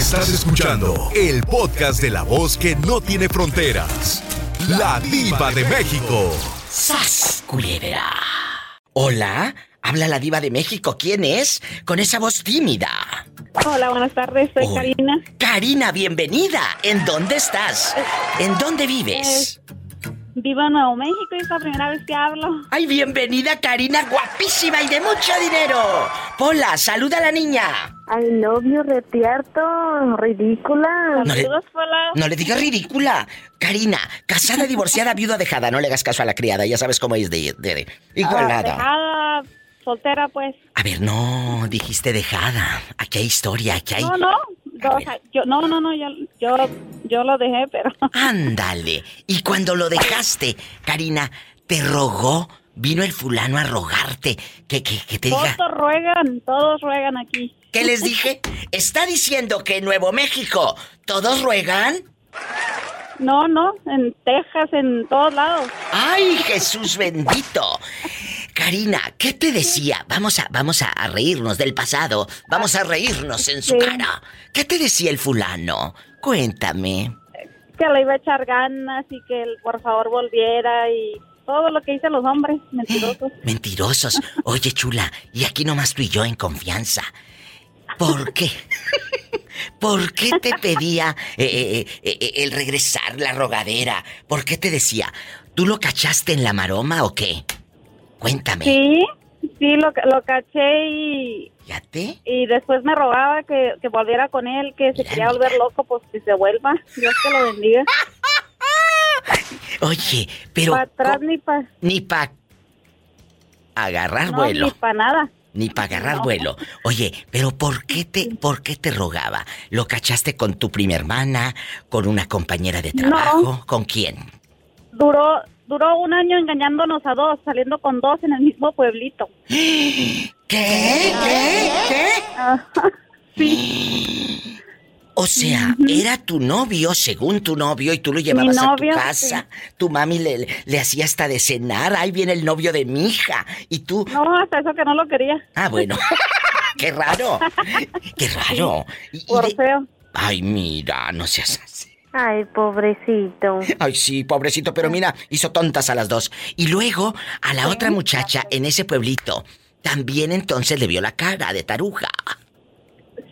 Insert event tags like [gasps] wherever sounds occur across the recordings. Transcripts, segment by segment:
Estás escuchando el podcast de la voz que no tiene fronteras. La diva de México. ¡Sas, culebra! Hola, habla la diva de México. ¿Quién es? Con esa voz tímida. Hola, buenas tardes, soy. Karina. Karina, bienvenida. ¿En dónde estás? ¿En dónde vives? Vivo en Nuevo México y es la primera vez que hablo. Ay, bienvenida, Karina, guapísima y de mucho dinero. Pola, saluda a la niña. Love you, retierto, ridícula. No le- Saludos, hola. No le digas ridícula. Karina, casada, divorciada, viuda, dejada. No le hagas caso a la criada, ya sabes cómo es de, de, de- igualada. Dejada, soltera, pues. A ver, no, dijiste dejada. Aquí hay historia, aquí hay... No, no. Yo, no, no, no, yo, yo, yo lo dejé, pero [laughs] Ándale. Y cuando lo dejaste, Karina, te rogó, vino el fulano a rogarte que, que, que te diga... todos ruegan, todos ruegan aquí. ¿Qué les [laughs] dije? ¿Está diciendo que en Nuevo México todos ruegan? No, no, en Texas, en todos lados. ¡Ay, Jesús bendito! Karina, ¿qué te decía? Vamos a, vamos a, reírnos del pasado. Vamos a reírnos en su Sí. cara. ¿Qué te decía el fulano? Cuéntame. Que le iba a echar ganas y que él, por favor volviera y todo lo que dicen los hombres, [gasps] mentirosos. Mentirosos. Oye, chula, y aquí nomás tú y yo en confianza. ¿Por qué? ¿Por qué te pedía eh, eh, eh, el regresar, la rogadera? ¿Por qué te decía? ¿Tú lo cachaste en la maroma o qué? Cuéntame. Sí, sí, lo, lo caché y, ¿Fíjate? y después me rogaba que, que volviera con él, que se quería volver loco, pues que se vuelva. Dios que lo bendiga. [laughs] Oye, pero... para atrás ni para Ni para agarrar no, vuelo. ni para nada. Ni para agarrar No. vuelo. Oye, pero ¿por qué te, por qué te rogaba? ¿Lo cachaste con tu prima hermana? ¿Con una compañera de No. trabajo? ¿Con quién? Duró duró un año engañándonos a dos, saliendo con dos en el mismo pueblito. [gasps] ¿Qué? ¿Qué? ¿Qué? [laughs] Ajá. O sea, era tu novio, según tu novio, y tú lo llevabas a tu casa. Tu mami le, le hacía hasta de cenar. Ahí viene el novio de mi hija. Y tú. No, hasta eso que no lo quería. Ah, bueno. [laughs] ¡Qué raro! [laughs] ¡Qué raro! Y Por de- feo. Ay, mira, no seas así. Ay, pobrecito. Ay, sí, pobrecito, pero mira, hizo tontas a las dos. Y luego, a la otra muchacha en ese pueblito, también entonces le vio la cara de taruja.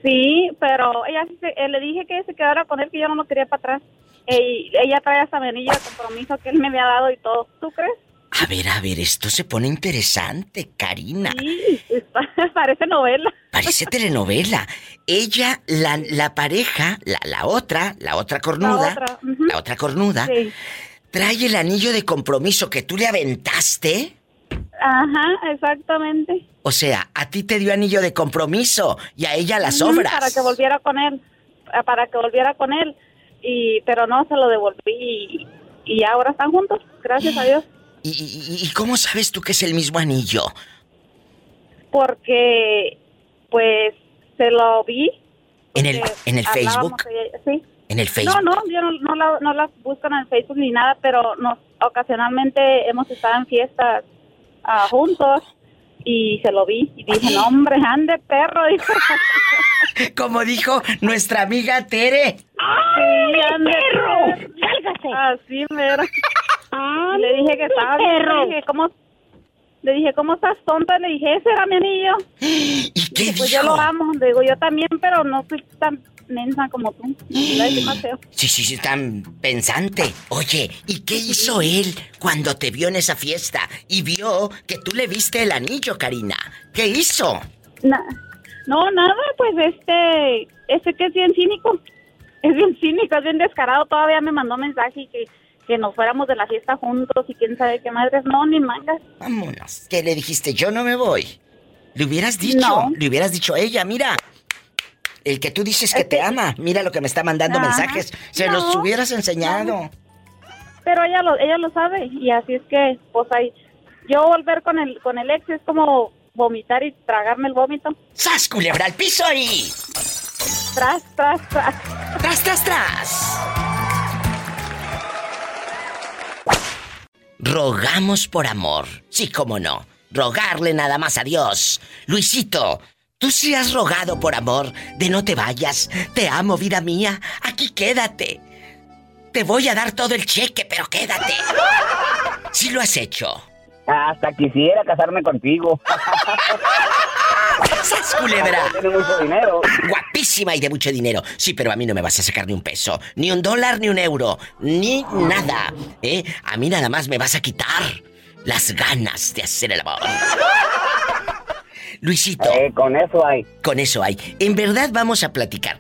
Sí, pero ella eh, le dije que se quedara con él, que yo no lo quería para atrás. Y ella trae hasta mi anillo de compromiso que él me había dado y todo. ¿Tú crees? A ver, a ver, esto se pone interesante, Karina. Sí, [laughs] parece novela. Parece telenovela. Ella, la, la pareja, la, la otra, la otra cornuda, La otra, ujú. la otra cornuda, Sí. trae el anillo de compromiso que tú le aventaste. Ajá, exactamente. O sea, a ti te dio anillo de compromiso y a ella las obras. Para que volviera con él. eh, Para que volviera con él. Y, pero no, se lo devolví y, y ahora están juntos, gracias a Dios. ¿Y, y- y cómo sabes tú que es el mismo anillo? Porque, pues, se lo vi. ¿En el, en el Facebook? Sí. ¿En el Facebook? No, no, yo no, no la, no la busco en el Facebook ni nada, pero nos, ocasionalmente hemos estado en fiestas ah, juntos y se lo vi y dije, no, hombre, ande perro. [laughs] Como dijo nuestra amiga Tere. sí, ande perro. ¡Sálgase! Así mero. Ah, Le dije que estaba perro. le dije, ¿cómo? Le dije, ¿cómo estás tonta? Le dije, ese era mi anillo. ¿Y qué Pues dijo? yo lo amo. Le digo, yo también, pero no soy tan mensa como tú. La dije más feo. Sí, sí, sí, tan pensante. Oye, ¿y qué hizo él cuando te vio en esa fiesta y vio que tú le viste el anillo, Karina? ¿Qué hizo? Na- no, nada, pues este, este que es bien cínico. Es bien cínico, es bien descarado. Todavía me mandó mensaje y que, que nos fuéramos de la fiesta juntos y quién sabe qué madres. No, ni mangas. Vámonos. ¿Qué le dijiste? Yo no me voy. Le hubieras dicho, No. le hubieras dicho a ella, mira. El que tú dices que te ama, mira lo que me está mandando Ajá. mensajes. Se No, los hubieras enseñado. Pero ella lo, ella lo sabe y así es que, pues ahí, yo volver con el, con el ex es como vomitar y tragarme el vómito. ¡Sas, culebra al piso y... Tras, tras, tras. ¡Tras, tras, tras! Rogamos por amor. Sí, cómo no. Rogarle nada más a Dios. Luisito, Tú sí has rogado por amor de no te vayas. Te amo, vida mía. Aquí quédate. Te voy a dar todo el cheque, pero quédate. Sí lo has hecho. Hasta quisiera casarme contigo. [laughs] ¡Sas, culebra! Tiene mucho dinero. Guapísima y de mucho dinero. Sí, pero a mí no me vas a sacar ni un peso, ni un dólar, ni un euro, ni nada. ¿Eh? A mí nada más me vas a quitar las ganas de hacer el amor. Luisito. Eh, con eso hay. Con eso hay. En verdad vamos a platicar.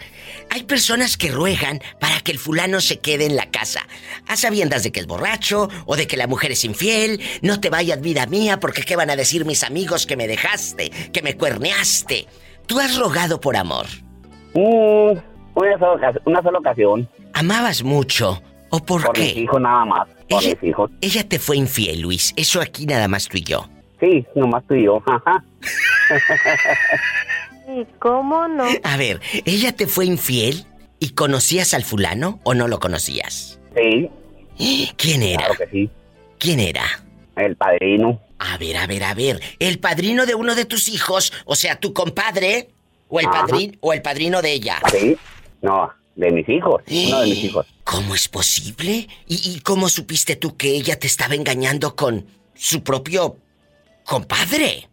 Hay personas que ruegan para que el fulano se quede en la casa. A sabiendas de que es borracho o de que la mujer es infiel. No te vayas, vida mía, porque ¿qué van a decir mis amigos que me dejaste, que me cuerneaste? Tú has rogado por amor. Mm, una, sola, una sola ocasión. ¿Amabas mucho? ¿O por, por qué? mis hijos nada más. Por ella, mis hijos. ella te fue infiel, Luis. Eso aquí nada más tú y yo. Sí, nomás tú y yo. Ajá. [laughs] [laughs] ¿Y cómo no? A ver, ¿ella te fue infiel y conocías al fulano o no lo conocías? Sí, ¿Quién era? claro que sí. ¿Quién era? El padrino. A ver, a ver, a ver. ¿El padrino de uno de tus hijos? O sea, tu compadre. ¿O el padrino, o el padrino de ella? Sí. No, de mis hijos. Uno de mis hijos. ¿Cómo es posible? ¿Y, y cómo supiste tú que ella te estaba engañando con su propio compadre?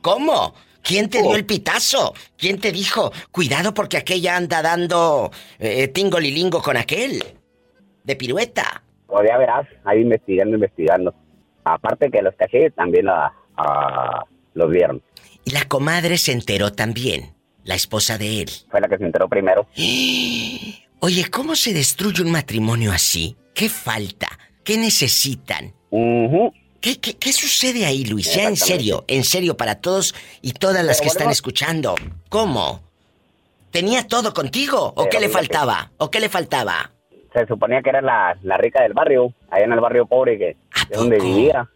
¿Cómo? ¿Quién te dio Oh. el pitazo? ¿Quién te dijo, cuidado porque aquella anda dando eh, tingolilingo con aquel? De pirueta. Pues ya verás, ahí investigando, investigando. Aparte que los caché, también la, a- los vieron. Y la comadre se enteró también, la esposa de él. Fue la que se enteró primero. [gasps] Oye, ¿cómo se destruye un matrimonio así? ¿Qué falta? ¿Qué necesitan? Ujú. ¿Qué, qué, qué sucede ahí, Luis? Ya en serio, en serio, para todos y todas las Pero que están escuchando. ¿Cómo? ¿Tenía todo contigo? ¿O Pero qué le faltaba? ¿O qué le faltaba? Se suponía que era la, la rica del barrio, allá en el barrio pobre, que ¿A es donde poco? vivía.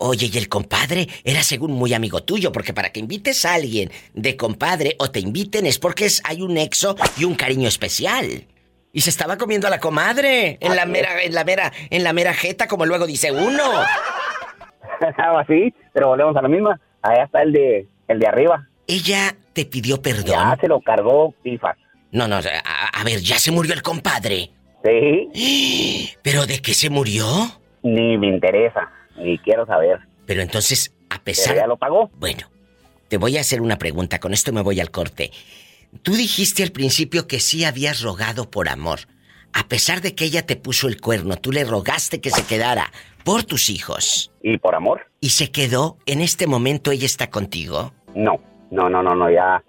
Oye, y el compadre era según muy amigo tuyo, porque para que invites a alguien de compadre o te inviten es porque es, hay un nexo y un cariño especial. Y se estaba comiendo a la comadre en la mera, en la mera, en la mera jeta, como luego dice uno. [laughs] Algo así, pero volvemos a la misma. Allá está el de, el de arriba. Ella te pidió Ya perdón. se lo cargó pifas. No, no, a, a ver, ya se murió el compadre. Sí, [gasps] ¿Pero de qué se murió? ni me interesa, ni quiero saber. Pero entonces, a Pero pesar... ya lo pagó. Bueno, te voy a hacer una pregunta, con esto me voy al corte. Tú dijiste al principio que sí habías rogado por amor. A pesar de que ella te puso el cuerno, tú le rogaste que se quedara por tus hijos. ¿Y por amor? Y se quedó, en este momento ella está contigo. No, no, no, no, no, ya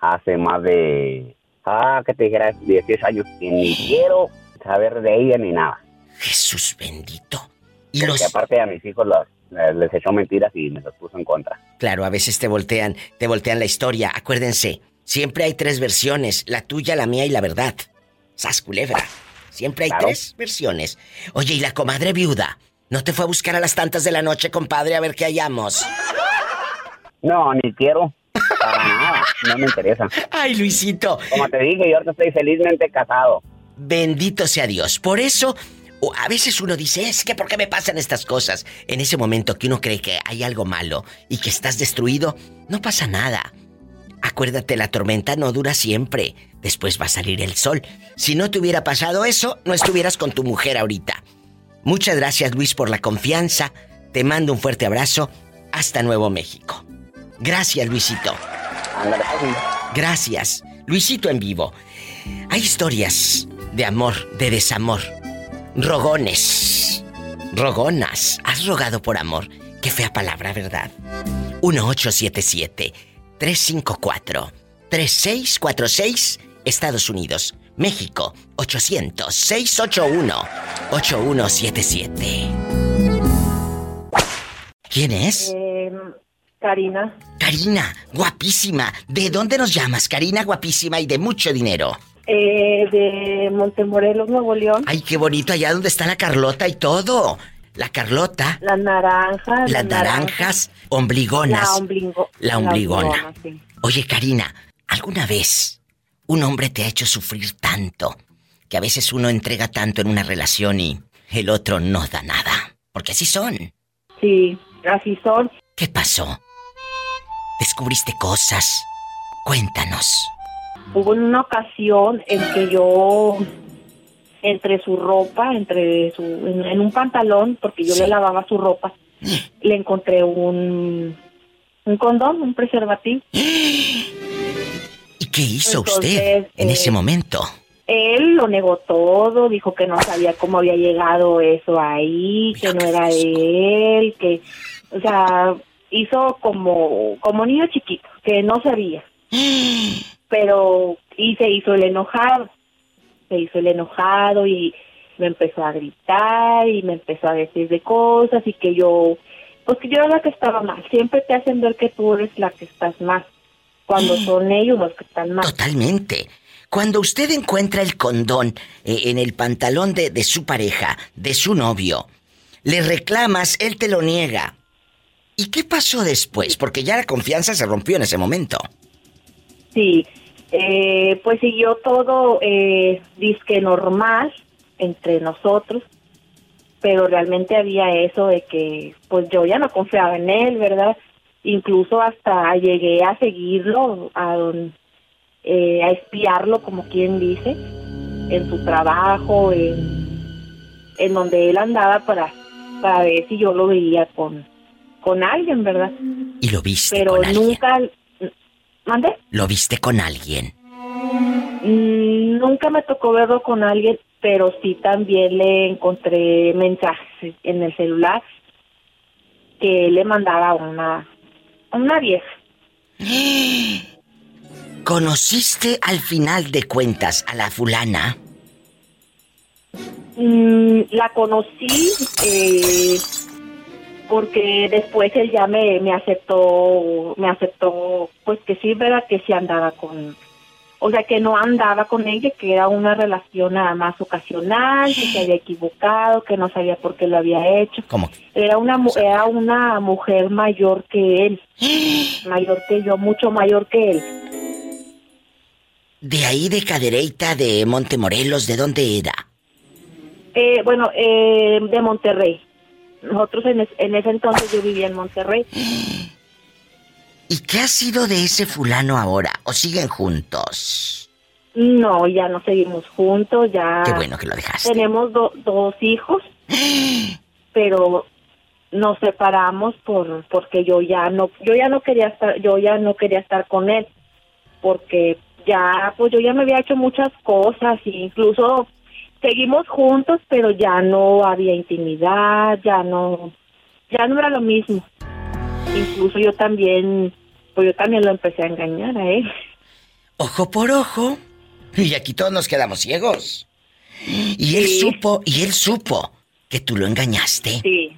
hace más de, ah, que te dijera, 18 años y ni quiero saber de ella ni nada. Jesús bendito. Y Porque los... aparte a mis hijos los, les, les echó mentiras y me los puso en contra. Claro, a veces te voltean, te voltean la historia. Acuérdense, siempre hay tres versiones, la tuya, la mía y la verdad. Sas culebra. Siempre hay Claro. tres versiones. Oye, ¿y la comadre viuda? ¿No te fue a buscar a las tantas de la noche, compadre, a ver qué hallamos? No, ni quiero, para nada, no me interesa. Ay, Luisito, Como te dije, yo ahorita estoy felizmente casado. bendito sea Dios. Por eso, o a veces uno dice, es que ¿por qué me pasan estas cosas? En ese momento que uno cree que hay algo malo y que estás destruido, no pasa nada. Acuérdate, la tormenta no dura siempre. Después va a salir el sol. Si no te hubiera pasado eso, no estuvieras con tu mujer ahorita. Muchas gracias, Luis, por la confianza. Te mando un fuerte abrazo. Hasta Nuevo México. Gracias, Luisito. Gracias. Luisito en vivo. Hay historias de amor, de desamor. Rogones. Rogonas. ¿Has rogado por amor? Qué fea palabra, ¿verdad? 1877-354-3646, Estados Unidos. México, 800-681-8177. ¿Quién es? Eh, Karina, Karina, guapísima. ¿De dónde nos llamas, Karina, guapísima y de mucho dinero? eh, de Montemorelos, Nuevo León. Ay, qué bonito allá donde está la Carlota y todo. La Carlota, Las naranjas. las naranjas, ombligonas. La ombligo. La sí. Oye, Karina, ¿alguna vez un hombre te ha hecho sufrir tanto que a veces uno entrega tanto en una relación y el otro no da nada? Porque así son. Sí, así son. ¿Qué pasó? ¿Descubriste cosas? Cuéntanos. Hubo una ocasión en que yo, entre su ropa, entre su, en, en un pantalón, porque yo Sí. le lavaba su ropa, [gasps] le encontré un, un condón, un preservativo. [gasps] ¿Y qué hizo Entonces, usted en eh, ese momento? Él lo negó todo, dijo que no sabía cómo había llegado eso ahí, Mira que no era de él, que, o sea, hizo como, como niño chiquito, que no sabía. [gasps] Pero, y se hizo el enojado, se hizo el enojado y me empezó a gritar y me empezó a decir de cosas y que yo, pues que yo era la que estaba mal. Siempre te hacen ver que tú eres la que estás mal, cuando son ellos los que están mal. Totalmente. Cuando usted encuentra el condón eh, en el pantalón de, de su pareja, de su novio, le reclamas, él te lo niega. ¿Y qué pasó después? Porque ya la confianza se rompió en ese momento. Sí, eh, pues siguió todo eh, disque normal entre nosotros, pero realmente había eso de que pues yo ya no confiaba en él, ¿verdad? Incluso hasta llegué a seguirlo, a, don- eh, a espiarlo, como quien dice, en su trabajo, en, en donde él andaba para, para ver si yo lo veía con, con alguien, ¿verdad? Y lo viste Pero con alguien. nunca... ¿Mande? Lo viste con alguien. Mm, Nunca me tocó verlo con alguien, pero sí también le encontré mensajes en el celular que él le mandaba una, una vieja. ¿Conociste al final de cuentas a la fulana? Mm, la conocí eh, porque después él ya me, me aceptó, me aceptó, pues que sí, verdad que sí andaba con, o sea que no andaba con ella, que era una relación nada más ocasional, que se había equivocado, que no sabía por qué lo había hecho. ¿Cómo? Era una era una mujer mayor que él, [gasps] mayor que yo, mucho mayor que él. De ahí de Cadereyta, de Montemorelos, ¿de dónde era? Eh, bueno, eh, de Monterrey. Nosotros en, es- en ese entonces yo vivía en Monterrey. [gasps] ¿Y qué ha sido de ese fulano ahora? ¿O siguen juntos? No, ya no seguimos juntos, ya Qué bueno que lo dejaste. tenemos do- dos hijos, [gasps] pero nos separamos por porque yo ya no yo ya no quería estar yo ya no quería estar con él porque ya pues yo ya me había hecho muchas cosas e incluso seguimos juntos pero ya no había intimidad ya no ya no era lo mismo incluso yo también pues yo también lo empecé a engañar a él Ojo por ojo. Y aquí todos nos quedamos ciegos. Y él Sí. supo, y él supo que tú lo engañaste. sí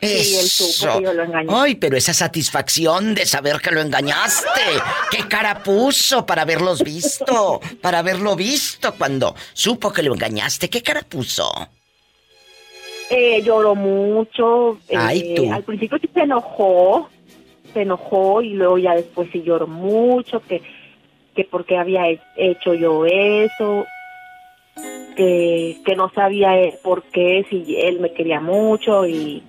Sí, él supo que yo lo engañé. Ay, pero esa satisfacción de saber que lo engañaste. ¿Qué cara puso para haberlos visto? Para haberlo visto cuando supo que lo engañaste. ¿Qué cara puso? Eh, lloró mucho. eh, Ay, tú. Al principio sí se enojó, se enojó y luego ya después sí lloró mucho, que, que porque había he- hecho yo eso, que, que no sabía él por qué, si él me quería mucho y...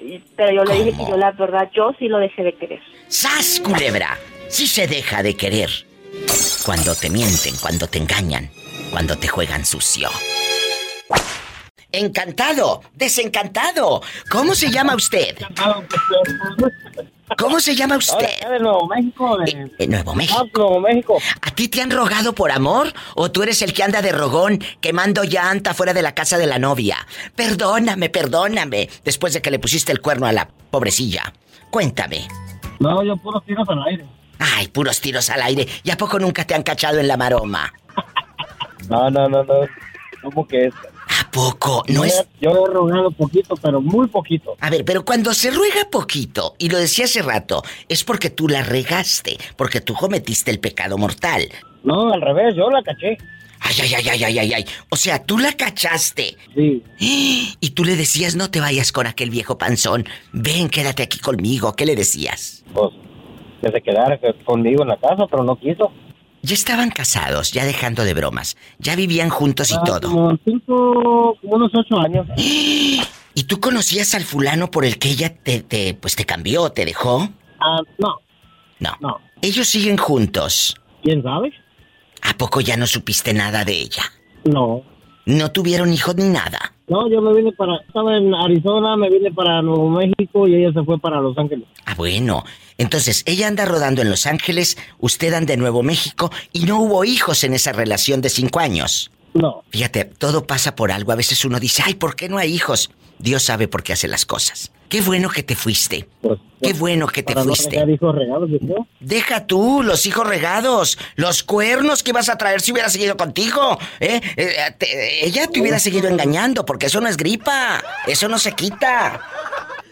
y- pero yo le dije que yo la verdad, yo sí lo dejé de querer. ¡Sas, culebra! Sí se deja de querer. Cuando te mienten, cuando te engañan, cuando te juegan sucio. Encantado, desencantado. ¿Cómo se llama usted? ¿Cómo se llama usted? de Nuevo México, de... Eh, Nuevo México. Nuevo México. ¿A ti te han rogado por amor? ¿O tú eres el que anda de rogón quemando llanta fuera de la casa de la novia? Perdóname, perdóname. Después de que le pusiste el cuerno a la pobrecilla. Cuéntame. No, yo puros tiros al aire. Ay, puros tiros al aire. ¿Y a poco nunca te han cachado en la maroma? [laughs] No, no, no, no. ¿Cómo que es? ¿A poco? No es... Yo he rogado poquito, pero muy poquito. A ver, pero cuando se ruega poquito, y lo decía hace rato, es porque tú la regaste, porque tú cometiste el pecado mortal. No, al revés, yo la caché. Ay, ay, ay, ay, ay, ay, ay. O sea, tú la cachaste. Sí. [gasps] Y tú le decías, no te vayas con aquel viejo panzón. Ven, quédate aquí conmigo. ¿Qué le decías? Pues, que se quedara que- conmigo en la casa, pero no quiso. Ya estaban casados, ya dejando de bromas. Ya vivían juntos y Ah, todo. Como cinco, como unos ocho años. ¿Y tú conocías al fulano por el que ella te, te pues te cambió, te dejó? Ah, no, No. no. Ellos siguen juntos. ¿Quién sabe? ¿A poco ya no supiste nada de ella? No. No tuvieron hijos ni nada. No, yo me vine para... Estaba en Arizona, me vine para Nuevo México y ella se fue para Los Ángeles. Ah, bueno. Entonces, ella anda rodando en Los Ángeles, usted anda en Nuevo México y no hubo hijos en esa relación de cinco años. No. Fíjate, todo pasa por algo. A veces uno dice, ay, ¿por qué no hay hijos? Dios sabe por qué hace las cosas. Qué bueno que te fuiste. Pues, Qué bueno que te para no fuiste. dejar hijos regados, creo. Deja tú los hijos regados, los cuernos que ibas a traer si hubiera seguido contigo. ¿eh? Eh, te- ella te hubiera seguido engañando porque eso no es gripa, eso no se quita.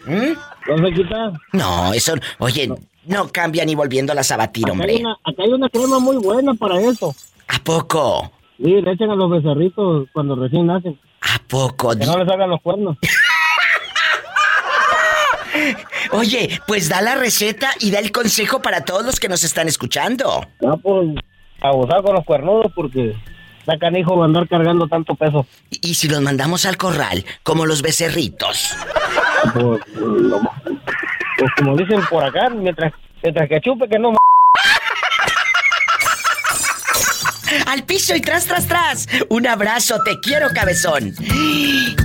¿Mm? ¿No se quita? No, eso, oye, no cambia ni volviéndolas a Acá hay, hombre. una, acá hay una crema muy buena para eso. ¿A poco? Sí, le echan a los becerritos cuando recién nacen. ¿A poco? Que no les hagan los cuernos. [laughs] Oye, pues da la receta y da el consejo para todos los que nos están escuchando. No, pues, abusar con los cuernudos porque está canijo andar cargando tanto peso. Y, y si los mandamos al corral, como los becerritos. Pues, pues como dicen por acá, mientras, mientras que chupe que no Al piso y tras, tras, tras. Un abrazo, te quiero, cabezón.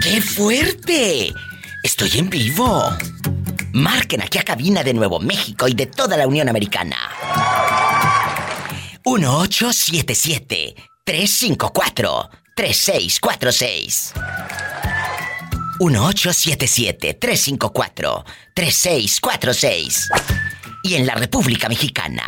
¡Qué fuerte! Estoy en vivo. Marquen aquí a cabina de Nuevo México y de toda la Unión Americana. 1877-354-3646. 1877-354-3646. Y en la República Mexicana.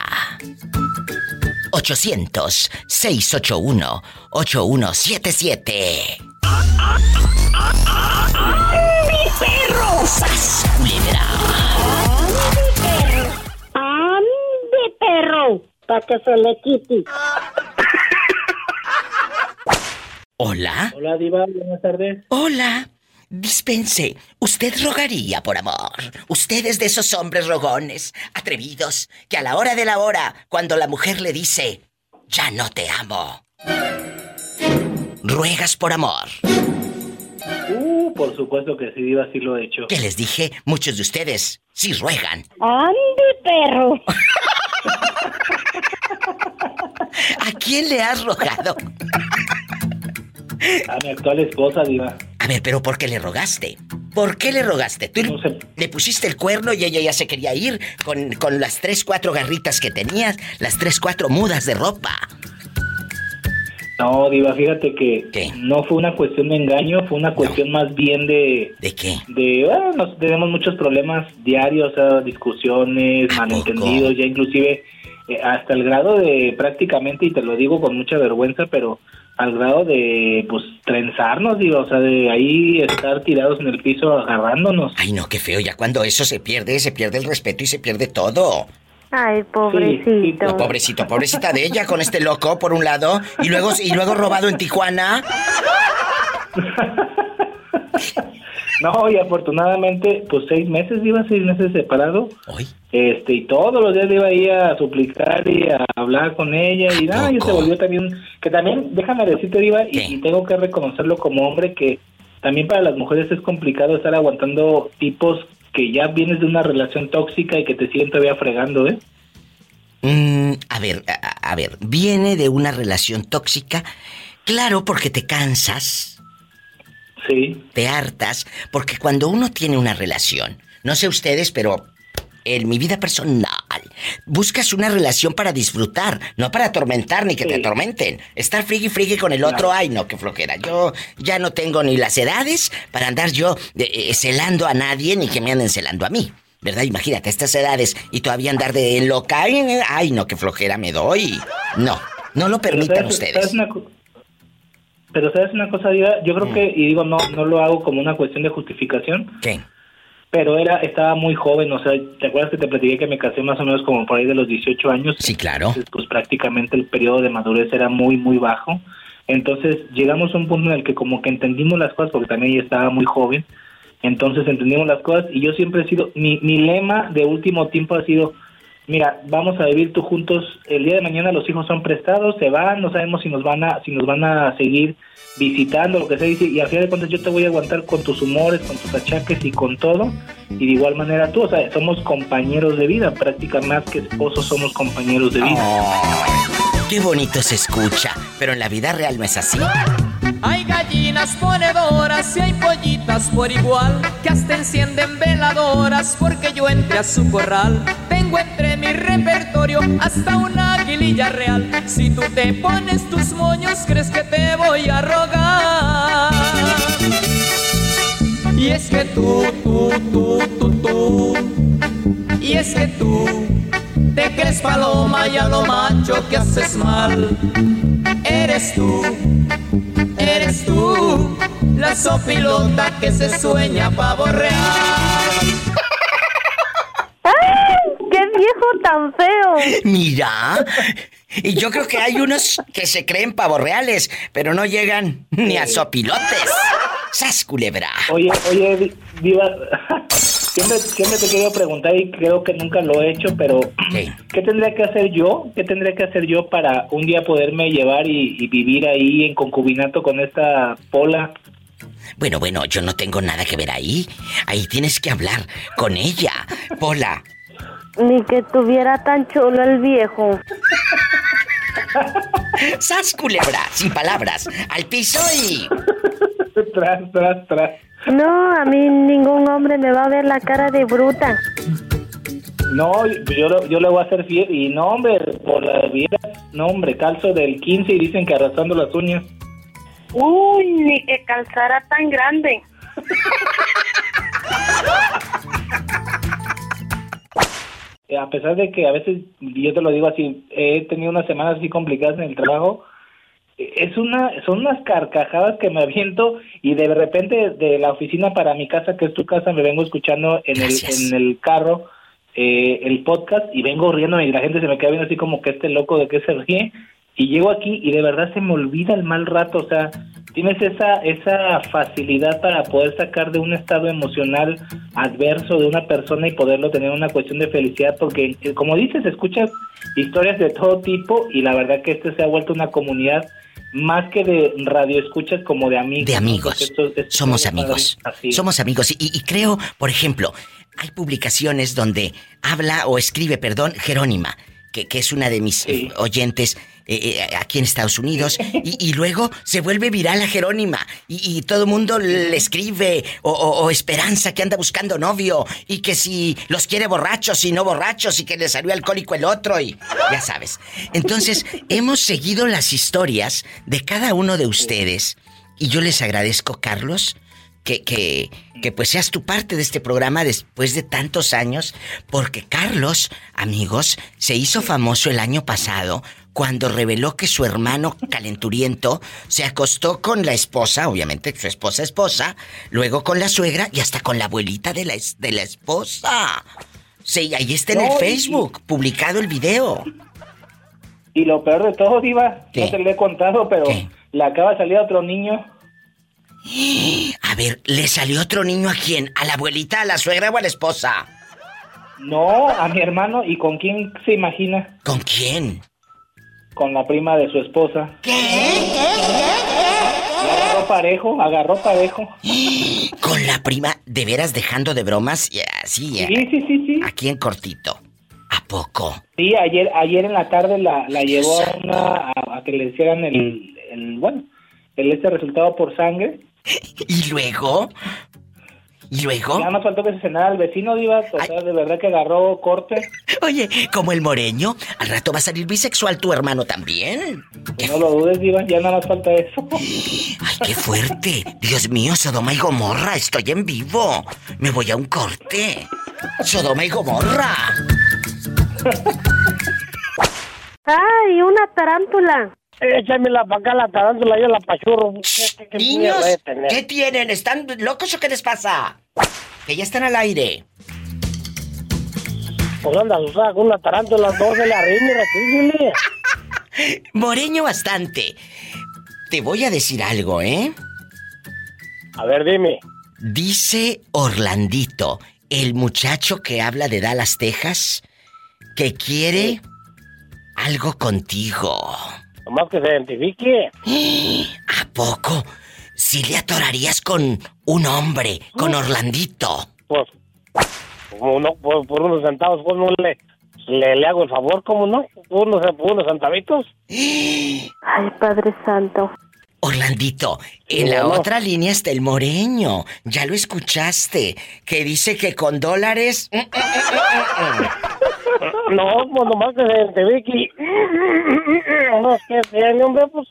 800-681-8177. ¡Mi perro! ¡Sas, culebra! ¡Ande, perro! Para que se le quite. ¿Hola? Hola, Diva, buenas tardes. Hola. Dispense, usted rogaría por amor. Usted es de esos hombres rogones, atrevidos, que a la hora de la hora, cuando la mujer le dice, ya no te amo, ruegas por amor. Uh, por supuesto que sí, Diva, sí lo he hecho. Que les dije, muchos de ustedes sí ruegan. ¡Ande, perro! ¿A quién le has rogado? A mi actual esposa, Diva. A ver, pero ¿por qué le rogaste? ¿Por qué le rogaste? Tú No sé. le pusiste el cuerno y ella ya se quería ir con, con las tres, cuatro garritas que tenías, las tres, cuatro mudas de ropa. No, Diva, fíjate que ¿Qué? no fue una cuestión de engaño, fue una cuestión más bien de... ¿De qué? de bueno, nos tenemos muchos problemas diarios, o sea, discusiones, ¿A malentendidos, poco? ya inclusive eh, hasta el grado de prácticamente, y te lo digo con mucha vergüenza, pero al grado de, pues, trenzarnos, digo, o sea, de ahí estar tirados en el piso agarrándonos. Ay, no, qué feo. Ya cuando eso se pierde, se pierde el respeto y se pierde todo. Ay, sí, pobrecito. No, pobrecito, pobrecita de ella con este loco por un lado y luego y luego robado en Tijuana. No, y afortunadamente, pues seis meses, iba seis meses separado. Ay, Este, y todos los días le iba ahí a suplicar y a hablar con ella. Y ¿A nada, y se volvió también. Que también, déjame decirte, Diva, y tengo que reconocerlo como hombre, que también para las mujeres es complicado estar aguantando tipos que ya vienes de una relación tóxica y que te siguen todavía fregando, ¿eh? Mm, a ver, a, a ver, viene de una relación tóxica. Claro, porque te cansas, Sí. te hartas, porque cuando uno tiene una relación, no sé ustedes, pero en mi vida personal, buscas una relación para disfrutar, no para atormentar ni que te atormenten. Estar frigui frigui con el otro, ay no, qué flojera. Yo ya no tengo ni las edades para andar yo eh, eh, celando a nadie ni que me anden celando a mí. ¿Verdad? Imagínate, estas edades y todavía andar de loca. Ay, ay, no, qué flojera me doy. No, no lo permitan ¿sabes- ustedes. pero sabes una cosa, Diva, yo creo Mm. que, y digo, no, no lo hago como una cuestión de justificación, ¿Qué? Pero era, estaba muy joven, o sea, ¿te acuerdas que te platiqué que me casé más o menos como por ahí de los 18 años? Sí, claro. Entonces, pues prácticamente el periodo de madurez era muy, muy bajo. Entonces llegamos a un punto en el que como que entendimos las cosas, porque también ella estaba muy joven, entonces entendimos las cosas y yo siempre he sido, mi, mi lema de último tiempo ha sido, mira, vamos a vivir tú juntos, el día de mañana los hijos son prestados, se van, no sabemos si nos van a, si nos van a seguir visitando, lo que sea, y al final de cuentas yo te voy a aguantar con tus humores, con tus achaques y con todo, y de igual manera tú, o sea, somos compañeros de vida, prácticamente más que esposos somos compañeros de vida. Qué bonito se escucha, pero en la vida real no es así. Hay gallinas ponedoras y hay pollitas por igual que hasta encienden veladoras porque yo entré a su corral. Tengo entre mi repertorio hasta una aguililla real. Si tú te pones tus moños, crees que te voy a rogar. Y es que tú, tú, tú, tú, tú. Y es que tú te crees paloma y a lo macho que haces mal. Eres tú, eres tú, la sopilota que se sueña pavo real. ¡Ay! ¡Qué viejo tan feo! Mira, y yo creo que hay unos que se creen pavos reales, pero no llegan ni a sopilotes. ¡Sas, culebra! Oye, oye, Di- Diva, siempre, siempre te quiero preguntar y creo que nunca lo he hecho, pero ¿Qué? ¿qué tendría que hacer yo? ¿Qué tendría que hacer yo para un día poderme llevar y, y vivir ahí en concubinato con esta pola? Bueno, bueno, yo no tengo nada que ver ahí. Ahí tienes que hablar con ella. Pola, Ni que tuviera tan chulo el viejo. ¡Sas, culebra! Sin palabras. Al piso y... [laughs] tras, tras, tras. No, a mí ningún hombre me va a ver la cara de bruta. No, yo, lo- yo le voy a hacer fiel y no, hombre, por la vida, no, hombre, calzo del 15 y dicen que arrastrando las uñas. Uy, ni que calzara tan grande. [laughs] Eh, A pesar de que a veces, yo te lo digo así, he tenido unas semanas así complicadas en el trabajo, es una, son unas carcajadas que me aviento y de repente de la oficina para mi casa, que es tu casa, me vengo escuchando en el, en el carro eh, el podcast y vengo riéndome y la gente se me queda viendo así como que este loco de qué se ríe y llego aquí y de verdad se me olvida el mal rato, o sea, tienes esa esa facilidad para poder sacar de un estado emocional adverso de una persona y poderlo tener una cuestión de felicidad porque eh, como dices, escuchas historias de todo tipo y la verdad que este se ha vuelto una comunidad más que de radio escuchas como de amigos. De amigos. Porque esto- esto Somos amigos. Así. Somos amigos. Y, y creo, por ejemplo, hay publicaciones donde habla o escribe, perdón, Jerónima, que, que es una de mis Sí. eh, oyentes eh, eh, aquí en Estados Unidos. Y, y luego se vuelve viral a Jerónima. Y, y todo el mundo le escribe. O, o- o Esperanza que anda buscando novio. Y que si los quiere borrachos y no borrachos. Y que le salió alcohólico el otro. Y ya sabes. Entonces, [laughs] hemos seguido las historias de cada uno de ustedes. Y yo les agradezco, Carlos, que, que, que pues seas tu parte de este programa después de tantos años, porque Carlos, amigos, se hizo famoso el año pasado cuando reveló que su hermano calenturiento se acostó con la esposa, obviamente su esposa esposa, luego con la suegra y hasta con la abuelita de la, de la esposa. Sí, ahí está en el Facebook, publicado el video. Y lo peor de todo, Diva, ¿Qué? no te lo he contado, pero ¿Qué? le acaba de salir otro niño. [gasps] A ver, ¿le salió otro niño a quién? ¿A la abuelita, a la suegra o a la esposa? No, a mi hermano. ¿Y con quién se imagina? ¿Con quién? Con la prima de su esposa. ¿Qué? Agarró parejo, agarró parejo. [gasps] Con la prima, de veras dejando de bromas así, Sí, sí, sí, sí. aquí en cortito. ¿A poco? Sí, ayer, ayer en la tarde la, la llevó a una, a, a que le hicieran el, el, bueno, el este resultado por sangre. [laughs] ¿Y luego? ¿Y luego? Nada más faltó que se cenara al vecino, Diva. O sea, de verdad que agarró corte. Oye, como el moreño, al rato va a salir bisexual tu hermano también. Que no lo dudes, Diva, ya nada más falta eso. [gasps] Ay, qué fuerte. Dios mío, Sodoma y Gomorra, estoy en vivo. Me voy a un corte. Sodoma y Gomorra. ¡Ay, una tarántula! Échamela para acá la tarántula, yo la pachurro. ¿Qué, qué miedo Niños? ¿qué tienen? ¿Están locos o qué les pasa? Que ya están al aire. Pues anda, Susana, con una tarántula, dos de la recíbele. [laughs] Moreño bastante. Te voy a decir algo, ¿eh? A ver, dime. Dice Orlandito, el muchacho que habla de Dallas, Texas, que quiere algo contigo. Nomás que se identifique. [gasps] ¿A poco? Si le atorarías con un hombre, con Orlandito. Pues, como no, por, por unos centavos, pues no le, le, le hago el favor, ¿cómo no? Por unos, por unos centavitos. [gasps] Ay, Padre Santo. Orlandito, en la No. otra línea está el moreño. Ya lo escuchaste. Que dice que con dólares. [laughs] No, pues nomás que se identifique. No, es que tiene, hombre, pues.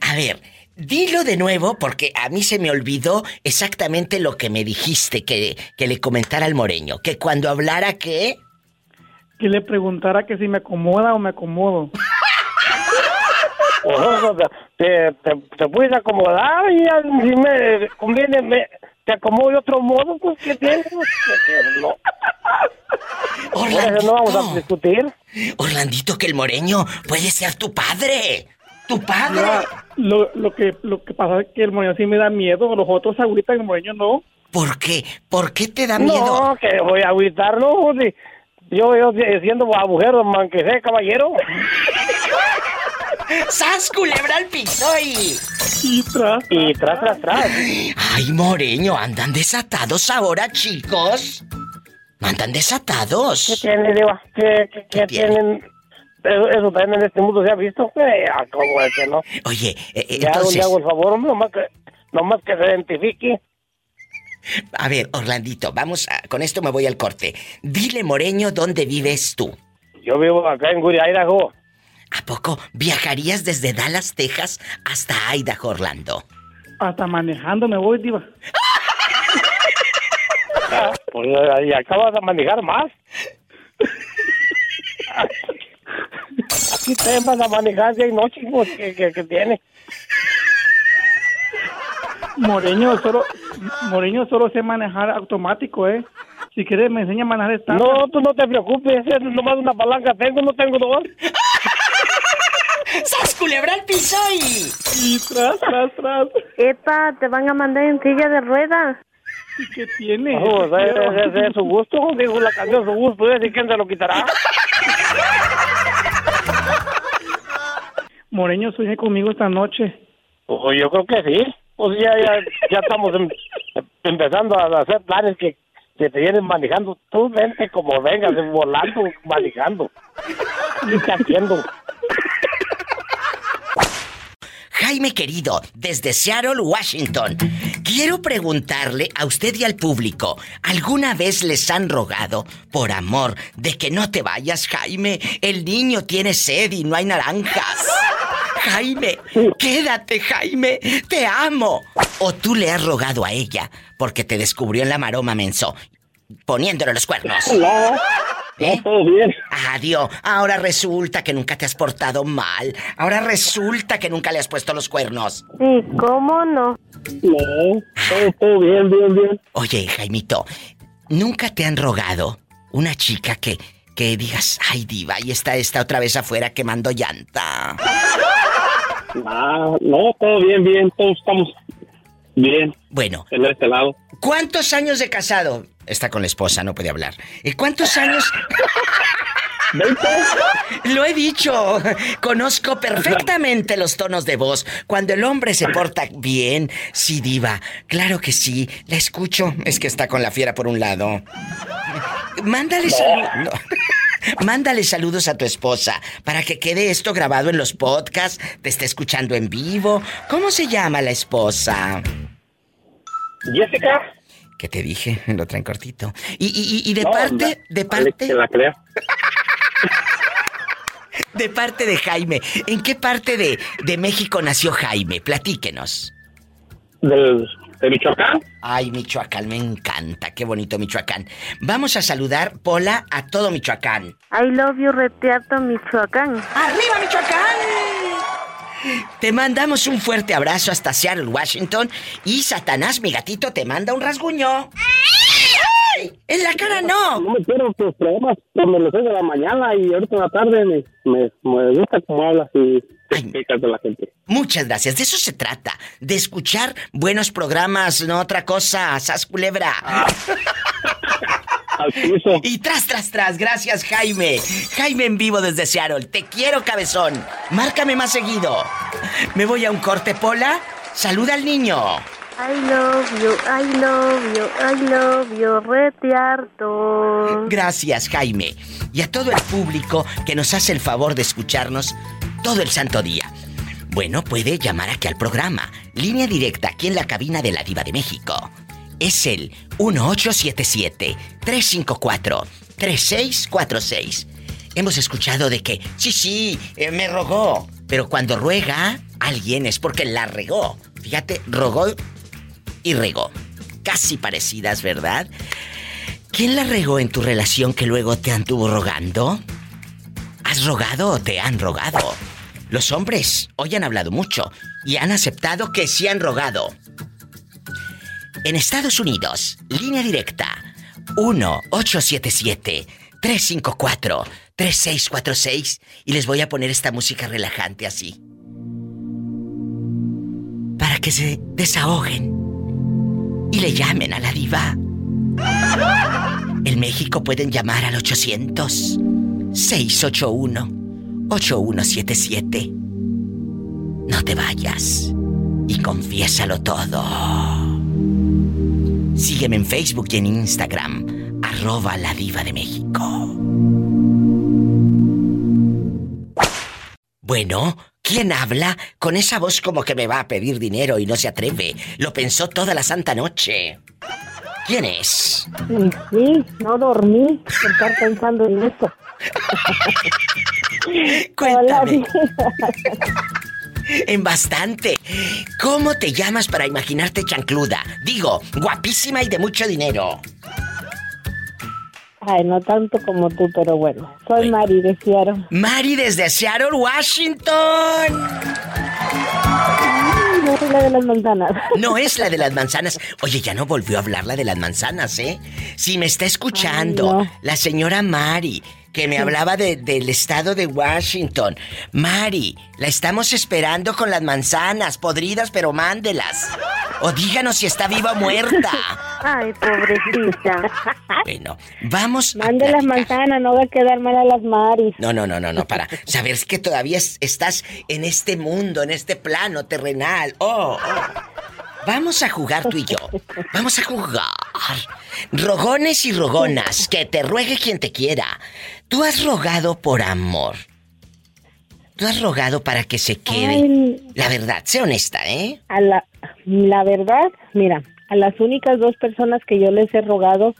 A ver, dilo de nuevo porque a mí se me olvidó exactamente lo que me dijiste que, que le comentara al moreño. Que cuando hablara que. Que le preguntara que si me acomoda o me acomodo. Pues, te, te, te puedes acomodar y ya, si me conviene, me, te acomodo de otro modo, pues, ¿qué tienes? Pues, que- que no. Por eso no vamos a discutir. Orlandito, que el moreño puede ser tu padre. Tu padre. Lo, lo que lo que pasa es que el moreño sí me da miedo, los otros agüitas, el moreño no. ¿Por qué? ¿Por qué te da miedo? No, que voy a agüitar, no. Si yo, yo siendo agujero, man, que sea caballero. [laughs] ¡Sas, culebra al piso y... Y tras, Y tras, tras, tras. Ay, moreño, andan desatados ahora, chicos. Andan ¿Qué desatados. tiene, Diva? ¿Qué, qué, qué tiene? tienen? Eso, eso también en este mundo se ha visto. Eh, ah, ¿Cómo es que no? Oye, eh, eh, Ya entonces... le hago el favor, hombre, nomás que, nomás que se identifique. A ver, Orlandito, vamos a... Con esto me voy al corte. Dile, moreño, ¿dónde vives tú? Yo vivo acá en Guri, Idaho. ¿A poco viajarías desde Dallas, Texas, hasta Idaho, Orlando? hasta manejando me voy, diva. Ah, [laughs] Pues y acabas de manejar más. Aquí te vas a manejar día y noche, pues, que, que, que tiene. Moreño solo, Moreño solo sé manejar automático, ¿eh? Si quieres me enseña a manejar estándar. No, tú no te preocupes, es nomás una palanca tengo, no tengo dos. ¡Sas, culebra al piso y... Y tras, tras, tras. Epa, te van a mandar en silla de ruedas. ¿Y qué tiene? Oh, ese es su gusto, digo la canción su gusto. ¿Y quién se lo quitará? Moreño, sueñe conmigo esta noche. Pues yo creo que sí. Pues ya, ya, ya estamos em- empezando a hacer planes que, que te vienen manejando. Tú vente como vengas, volando, manejando. ¿Qué haciendo? Jaime querido, desde Seattle, Washington, quiero preguntarle a usted y al público, ¿alguna vez les han rogado, por amor, de que no te vayas, Jaime? El niño tiene sed y no hay naranjas. Jaime, quédate, Jaime, te amo. O tú le has rogado a ella porque te descubrió en la maroma menso, poniéndole los cuernos. No, ¿Eh? no, todo bien. Adiós. Ahora resulta que nunca te has portado mal. Ahora resulta que nunca le has puesto los cuernos. Sí, ¿cómo no? No, todo, todo bien, bien, bien. Oye, Jaimito, ¿nunca te han rogado una chica que, que digas, ay diva, y está esta otra vez afuera quemando llanta? Ah, no, todo bien, bien, todos estamos bien Bueno, en este lado. ¿cuántos años de casado? Está con la esposa, no puede hablar. ¿Y cuántos años? [laughs] Lo he dicho. Conozco perfectamente los tonos de voz. Cuando el hombre se porta bien, sí, diva. Claro que sí. La escucho. Es que está con la fiera por un lado. Mándale saludos. [laughs] Mándale saludos a tu esposa para que quede esto grabado en los podcasts, te esté escuchando en vivo. ¿Cómo se llama la esposa? Jessica. ¿Qué te dije? [laughs] Lo traen cortito. Y, y- y- y de No, parte, la- de parte. Que la crea. [laughs] De parte de Jaime. ¿En qué parte de, de México nació Jaime? Platíquenos. Del, de Michoacán. Ay, Michoacán, me encanta. Qué bonito Michoacán. Vamos a saludar, Pola, a todo Michoacán. I love you, Reteato, Michoacán. ¡Arriba, Michoacán! Te mandamos un fuerte abrazo hasta Seattle, Washington. Y Satanás, mi gatito, te manda un rasguño. ¡Ay! ¡En la cara no! No me quiero tus programas cuando los de la mañana y ahorita en la tarde me, me, me gusta cómo hablas y explicas de la gente. Muchas gracias. De eso se trata. De escuchar buenos programas, no otra cosa. Sas culebra. Al [laughs] piso. Y tras, tras, tras. Gracias, Jaime. Jaime en vivo desde Seattle. Te quiero, cabezón. Márcame más seguido. Me voy a un corte, Pola. Saluda al niño. I love you, I love you, I love you, retiarto. Gracias, Jaime. Y a todo el público que nos hace el favor de escucharnos todo el santo día. Bueno, puede llamar aquí al programa. Línea directa aquí en la cabina de la Diva de México. Es el 1877-354-3646. Hemos escuchado de que, sí, sí, eh, me rogó. Pero cuando ruega alguien es porque la regó. Fíjate, rogó y regó. Casi parecidas, ¿verdad? ¿Quién la regó en tu relación que luego te anduvo rogando? ¿Has rogado o te han rogado? Los hombres hoy han hablado mucho y han aceptado que sí han rogado. En Estados Unidos, línea directa 1-877-354-3646 y les voy a poner esta música relajante así. Para que se desahoguen y le llamen a la diva. En México pueden llamar al 800 681 8177. No te vayas y confiésalo todo. Sígueme en Facebook y en Instagram, arroba la diva de México. Bueno, ¿quién habla con esa voz como que me va a pedir dinero y no se atreve? Lo pensó toda la santa noche. ¿Quién es? Sí, no dormí por estar pensando en eso. [laughs] Cuéntame. [laughs] En bastante. ¿Cómo te llamas para imaginarte chancluda? Digo, guapísima y de mucho dinero. Ay, no tanto como tú, pero bueno. Soy Mari de Seattle. Mari desde Seattle, Washington. No soy la de las manzanas. No es la de las manzanas. Oye, ya no volvió a hablar la de las manzanas, ¿eh? Si me está escuchando Ay, no. la señora Mari, que me hablaba de- del estado de Washington. Mari, la estamos esperando con las manzanas, podridas, pero mándelas. O díganos si está viva o muerta. [laughs] Ay, pobrecita. [laughs] Bueno, vamos. a Mande las manzanas, no va a quedar mal a las Maris. No, no, no, no, no, para saber que todavía es- estás en este mundo, en este plano terrenal. Oh, oh. Vamos a jugar tú y yo. Vamos a jugar. Rogones y rogonas, que te ruegue quien te quiera. Tú has rogado por amor. Tú has rogado para que se quede. Ay. La verdad, sé honesta, ¿eh? A la, la verdad, mira, a las únicas dos personas que yo les he rogado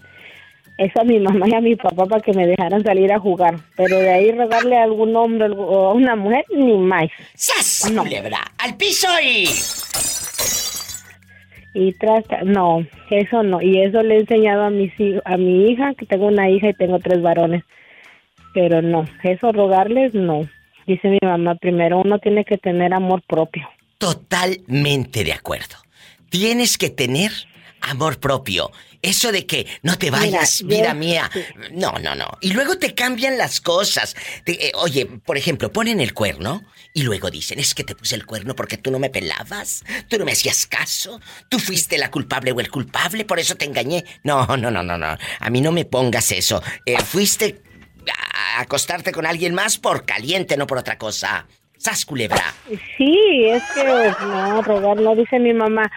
es a mi mamá y a mi papá para que me dejaran salir a jugar. Pero de ahí rogarle a algún hombre o a una mujer, ni más. ¡Sas! Culebra! ¡Al piso y! Y tras, no, eso no. Y eso le he enseñado a, mis, a mi hija, que tengo una hija y tengo tres varones. Pero no, eso rogarles, no. Dice mi mamá, primero uno tiene que tener amor propio. Totalmente de acuerdo. Tienes que tener amor propio. Eso de que no te vayas, Mira, vida mía. No, no, no. Y luego te cambian las cosas. Te- eh, oye, por ejemplo, ponen el cuerno y luego dicen, es que te puse el cuerno porque tú no me pelabas, tú no me hacías caso, tú fuiste la culpable o el culpable, por eso te engañé. No, no, no, no, no. A mí no me pongas eso. Eh, fuiste a acostarte con alguien más por caliente, no por otra cosa. Sas culebra. Sí, es que no, rogar no, dice mi mamá.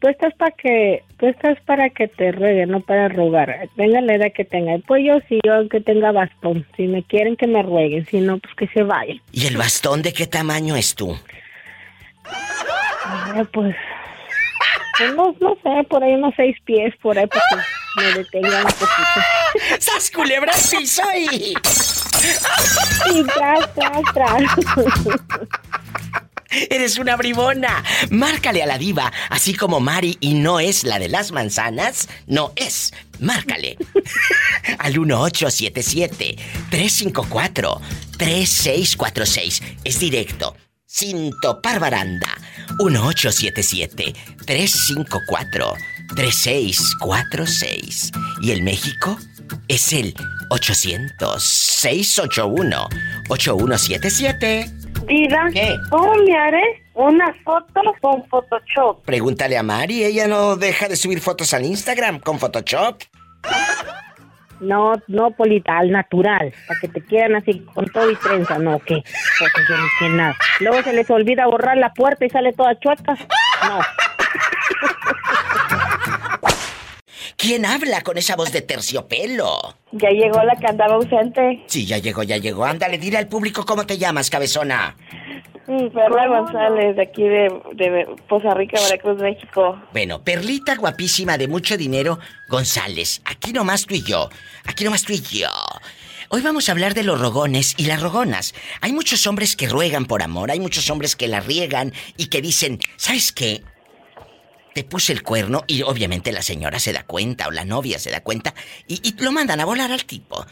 Tú estás para que, tú estás para que te rueguen, no para rogar. Tenga la edad que tenga. Pues yo sí, yo aunque tenga bastón. Si me quieren que me rueguen, si no, pues que se vayan. ¿Y el bastón de qué tamaño es tú? Ay, pues, pues no, no sé, por ahí unos seis pies, por ahí, para que me detengan un poquito. [laughs] ¡Sas culebra piso y... Y tras, tras, tras. [laughs] Eres una bribona. Márcale a la diva, así como Mari y no es la de las manzanas, no es. Márcale. [laughs] Al 1877-354-3646. Es directo. Sin topar baranda. 1877-354-3646. ¿Y el México? Es el 800-681-8177. Diva, ¿Qué? ¿cómo me haré una foto con Photoshop? Pregúntale a Mari, ella no deja de subir fotos al Instagram con Photoshop. No, no polital, natural, para que te quieran así con todo y trenza, no, ¿qué? Porque yo no sé nada. Luego se les olvida borrar la puerta y sale toda chueca. No. [laughs] ¿Quién habla con esa voz de terciopelo? Ya llegó la que andaba ausente. Sí, ya llegó, ya llegó. Ándale, dile al público cómo te llamas, cabezona. Mm, Perla González, de aquí de, de Poza Rica, Veracruz, México. Bueno, Perlita guapísima de mucho dinero, González. Aquí nomás tú y yo. Aquí nomás tú y yo. Hoy vamos a hablar de los rogones y las rogonas. Hay muchos hombres que ruegan por amor, hay muchos hombres que la riegan y que dicen, ¿sabes qué? Te puse el cuerno y obviamente la señora se da cuenta o la novia se da cuenta y, y lo mandan a volar al tipo.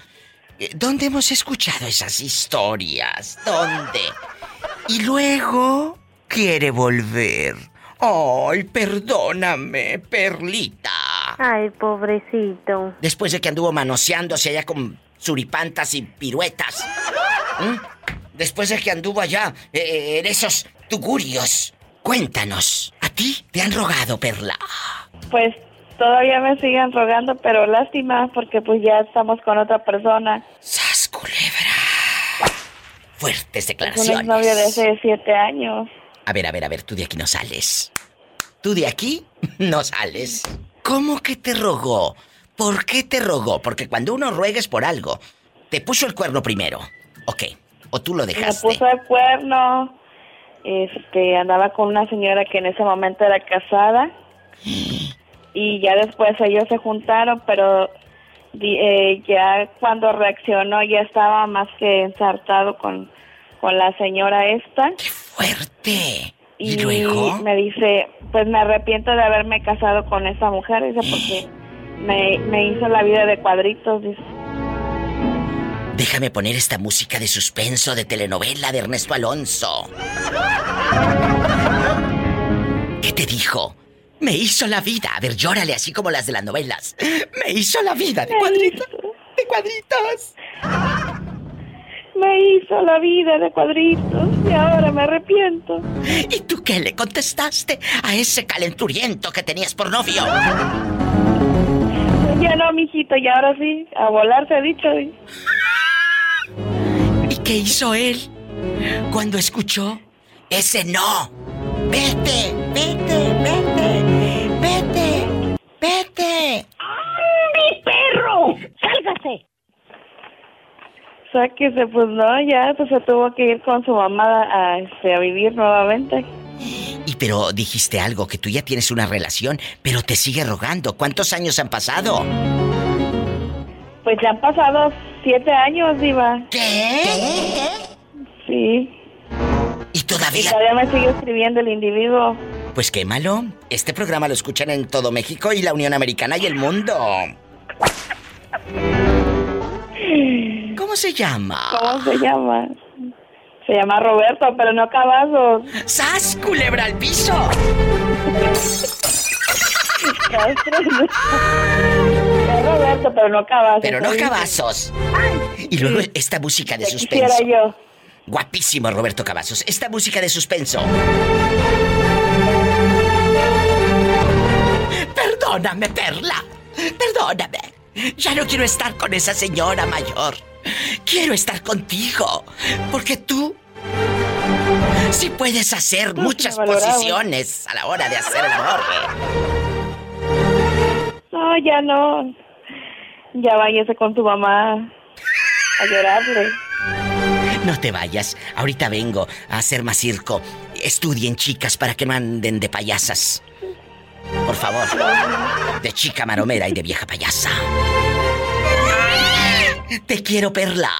Eh, ¿Dónde hemos escuchado esas historias? ¿Dónde? Y luego quiere volver. Ay, perdóname, Perlita. Ay, pobrecito. Después de que anduvo manoseándose allá con suripantas y piruetas. ¿Mm? Después de que anduvo allá eh, en esos tugurios. Cuéntanos, ¿a ti te han rogado, Perla? Pues todavía me siguen rogando, pero lástima porque pues ya estamos con otra persona. ¡Sas, Fuertes Un declaraciones. exnovio de hace siete años. A ver, a ver, a ver, tú de aquí no sales. Tú de aquí [laughs] no sales. ¿Cómo que te rogó? ¿Por qué te rogó? Porque cuando uno ruega es por algo. Te puso el cuerno primero. Ok. O tú lo Me dejaste. puso el cuerno. Este, andaba con una señora que en ese momento era casada. Y ya después ellos se juntaron, pero eh, ya cuando reaccionó ya estaba más que ensartado con, con la señora esta. fuerte! Y, luego? me dice, pues me arrepiento de haberme casado con esa mujer, dice, porque me, me hizo la vida de cuadritos, dice. Déjame poner esta música de suspenso de telenovela de Ernesto Alonso. ¿Qué te dijo? Me hizo la vida. A ver, llórale así como las de las novelas. Me hizo la vida de cuadritos. De cuadritos. Me hizo la vida de cuadritos y ahora me arrepiento. ¿Y tú qué le contestaste a ese calenturiento que tenías por novio? Ya no, mijito, y ahora sí, a volar se ha dicho. ¿Y qué hizo él cuando escuchó ese no? Vete, vete, vete, vete, vete. ¡Mi perro! ¡Sálgase! Sáquese, pues no, ya pues se tuvo que ir con su mamá a, este, a vivir nuevamente. Y pero dijiste algo, que tú ya tienes una relación, pero te sigue rogando. ¿Cuántos años han pasado? Pues ya han pasado siete años, Diva. ¿Qué? Sí. ¿Y todavía? Y todavía me sigue escribiendo el individuo. Pues quémalo. Este programa lo escuchan en todo México y la Unión Americana y el mundo. ¿Cómo se llama? ¿Cómo se llama? Se llama Roberto, pero no Cavazos. ¡Sas, culebra al piso! Es Roberto, pero no Cavazos. Pero no cabazos. Y luego esta música de suspenso. quisiera yo. Guapísimo Roberto Cavazos. Esta música de suspenso. Perdóname, Perla. Perdóname. Ya no quiero estar con esa señora mayor. Quiero estar contigo. Porque tú sí puedes hacer muchas posiciones a la hora de hacer el amor. No, ya no. Ya váyase con su mamá a llorarle. No te vayas. Ahorita vengo a hacer más circo. Estudien, chicas, para que no anden de payasas. Por favor. De chica maromera y de vieja payasa. Te quiero, Perla.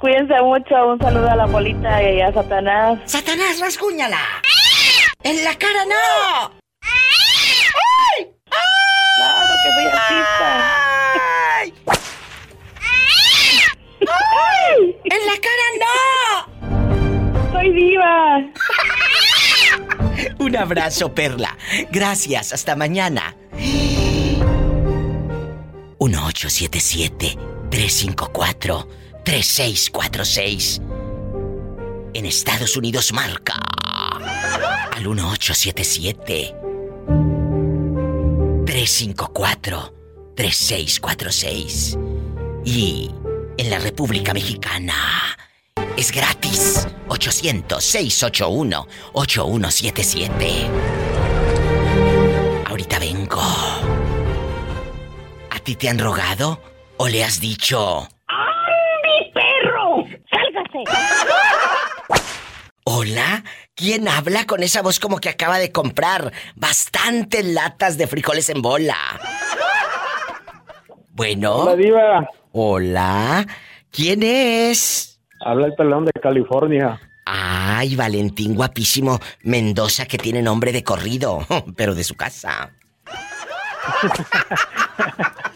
Cuídense mucho. Un saludo a la bolita y a Satanás. ¡Satanás, rasguñala! ¡En la cara no! No, porque soy artista. ¡En la cara no! Soy diva. Un abrazo, Perla. Gracias, hasta mañana. 1877-354-3646. En Estados Unidos marca al 1877 354 3646. Y en la República Mexicana es gratis. 800-681-8177. Ahorita vengo. ¿A ti te han rogado o le has dicho... ¡Mi perro! ¡Sálgase! Hola, ¿quién habla con esa voz como que acaba de comprar bastantes latas de frijoles en bola? Bueno. Hola, Diva. Hola, ¿quién es? Habla el pelón de California. Ay, Valentín guapísimo Mendoza que tiene nombre de corrido, [laughs] pero de su casa.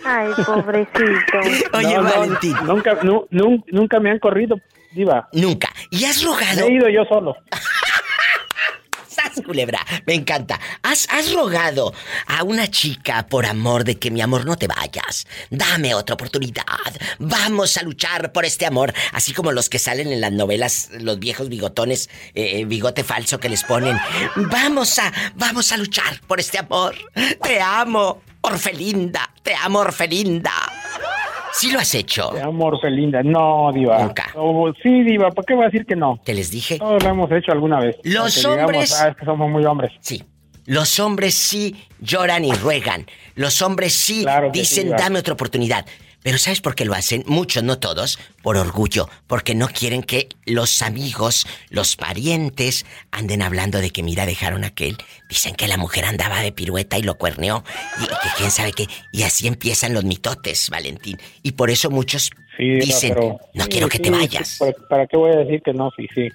Ay, pobrecito. [laughs] Oye, No, no, Valentín. nunca, nu- nun- nunca me han corrido, Diva. Nunca. ¿Y has rogado? He ido yo solo. ¡Sas, culebra! Me encanta. ¿Has, has rogado a una chica por amor de que mi amor no te vayas. Dame otra oportunidad. Vamos a luchar por este amor. Así como los que salen en las novelas, los viejos bigotones, eh, eh, bigote falso que les ponen. Vamos a, vamos a luchar por este amor. Te amo, Orfelinda. Te amo, Orfelinda. ¿Sí lo has hecho? Te amo, Orfelinda. No, Diva. Nunca. Sí, Diva, ¿por qué voy a decir que no? ¿Te les dije? Todos lo hemos hecho alguna vez. Los Porque digamos, hombres- ah, es que somos muy hombres. Sí. Los hombres sí lloran y ruegan. Los hombres sí Claro dicen, sí, dame otra oportunidad. Pero ¿sabes por qué lo hacen? Muchos, no todos, por orgullo, porque no quieren que los amigos, los parientes, anden hablando de que mira, dejaron a aquel. Dicen que la mujer andaba de pirueta y lo cuerneó. Y, que quién sabe qué. Y así empiezan los mitotes, Valentín. Y por eso muchos Sí, dicen, pero- no sí, quiero que sí, te vayas. ¿para, para qué voy a decir que no? Sí, sí.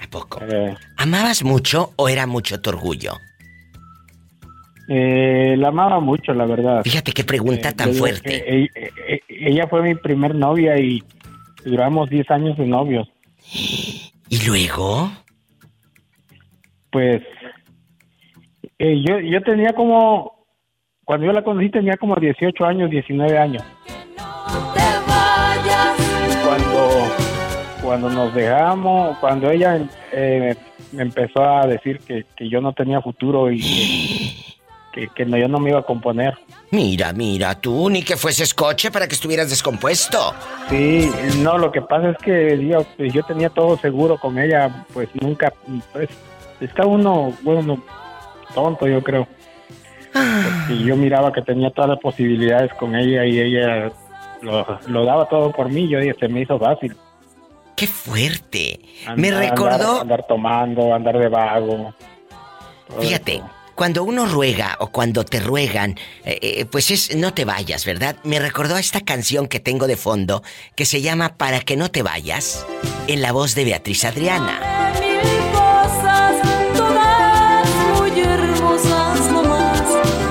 ¿A poco? Eh, ¿Amabas mucho o era mucho tu orgullo? Eh, la amaba mucho, la verdad. Fíjate qué pregunta Eh, tan fuerte. eh, ella fue mi primer novia y duramos 10 años de novios. ¿Y luego? Pues eh, yo, yo tenía como, cuando yo la conocí tenía como 18 años, 19 años. Cuando, cuando nos dejamos, cuando ella eh, me empezó a decir que, que yo no tenía futuro y que, [gasps] [laughs] que, que no, yo no me iba a componer. Mira, mira, tú ni que fueses coche para que estuvieras descompuesto. Sí, no, lo que pasa es que pues, yo tenía todo seguro con ella, pues nunca, pues está uno, bueno, tonto yo creo. Porque yo miraba que tenía todas las posibilidades con ella y ella lo, lo daba todo por mí, yo dije, se me hizo fácil. ¡Qué fuerte! Me recordó- Andar, andar tomando, andar de vago. Fíjate, eso. Cuando uno ruega o cuando te ruegan, eh, eh, pues es no te vayas, ¿verdad? Me recordó a esta canción que tengo de fondo que se llama Para que no te vayas, en la voz de Beatriz Adriana. Mil cosas, todas muy hermosas nomás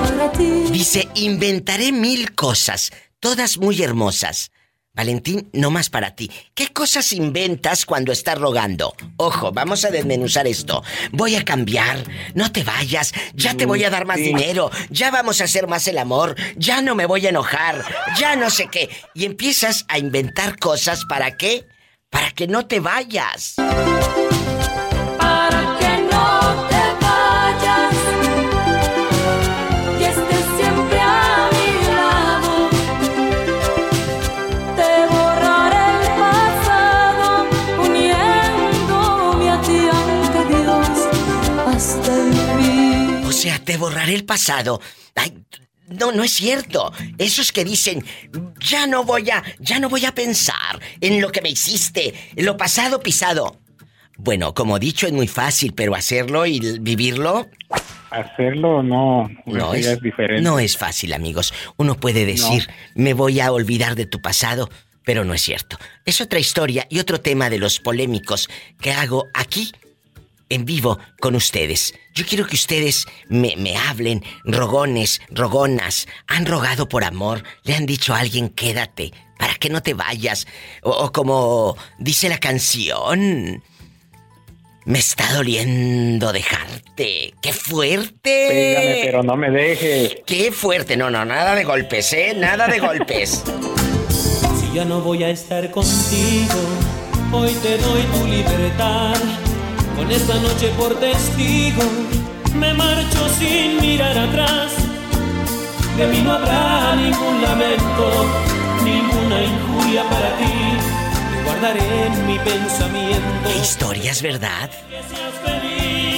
para ti. Dice, inventaré mil cosas, todas muy hermosas. Valentín, no más para ti. ¿Qué cosas inventas cuando estás rogando? Ojo, vamos a desmenuzar esto. Voy a cambiar, no te vayas, ya te voy a dar más Sí. dinero, ya vamos a hacer más el amor, ya no me voy a enojar, ya no sé qué. Y empiezas a inventar cosas para qué? Para que no te vayas. Te borraré el pasado. Ay, no, no es cierto. Esos que dicen, ya no voy a, ya no voy a pensar en lo que me hiciste, en lo pasado pisado. Bueno, como dicho, es muy fácil, pero hacerlo y vivirlo Hacerlo no, no eso ya es, es diferente. no es fácil, amigos. Uno puede decir, me voy a olvidar de tu pasado, pero no es cierto. Es otra historia y otro tema de los polémicos que hago aquí en vivo con ustedes. Yo quiero que ustedes me, me hablen, rogones, rogonas. Han rogado por amor, le han dicho a alguien quédate, para que no te vayas. O, o como dice la canción, me está doliendo dejarte. ¡Qué fuerte! Pégame, pero no me dejes. ¡Qué fuerte! No, no, nada de golpes, ¿eh? Nada de golpes. [laughs] Si ya no voy a estar contigo, hoy te doy tu libertad. Con esta noche por testigo, me marcho sin mirar atrás. de mí no habrá ningún lamento, ninguna injuria para ti. Te guardaré en mi pensamiento. ¿Qué historias, verdad?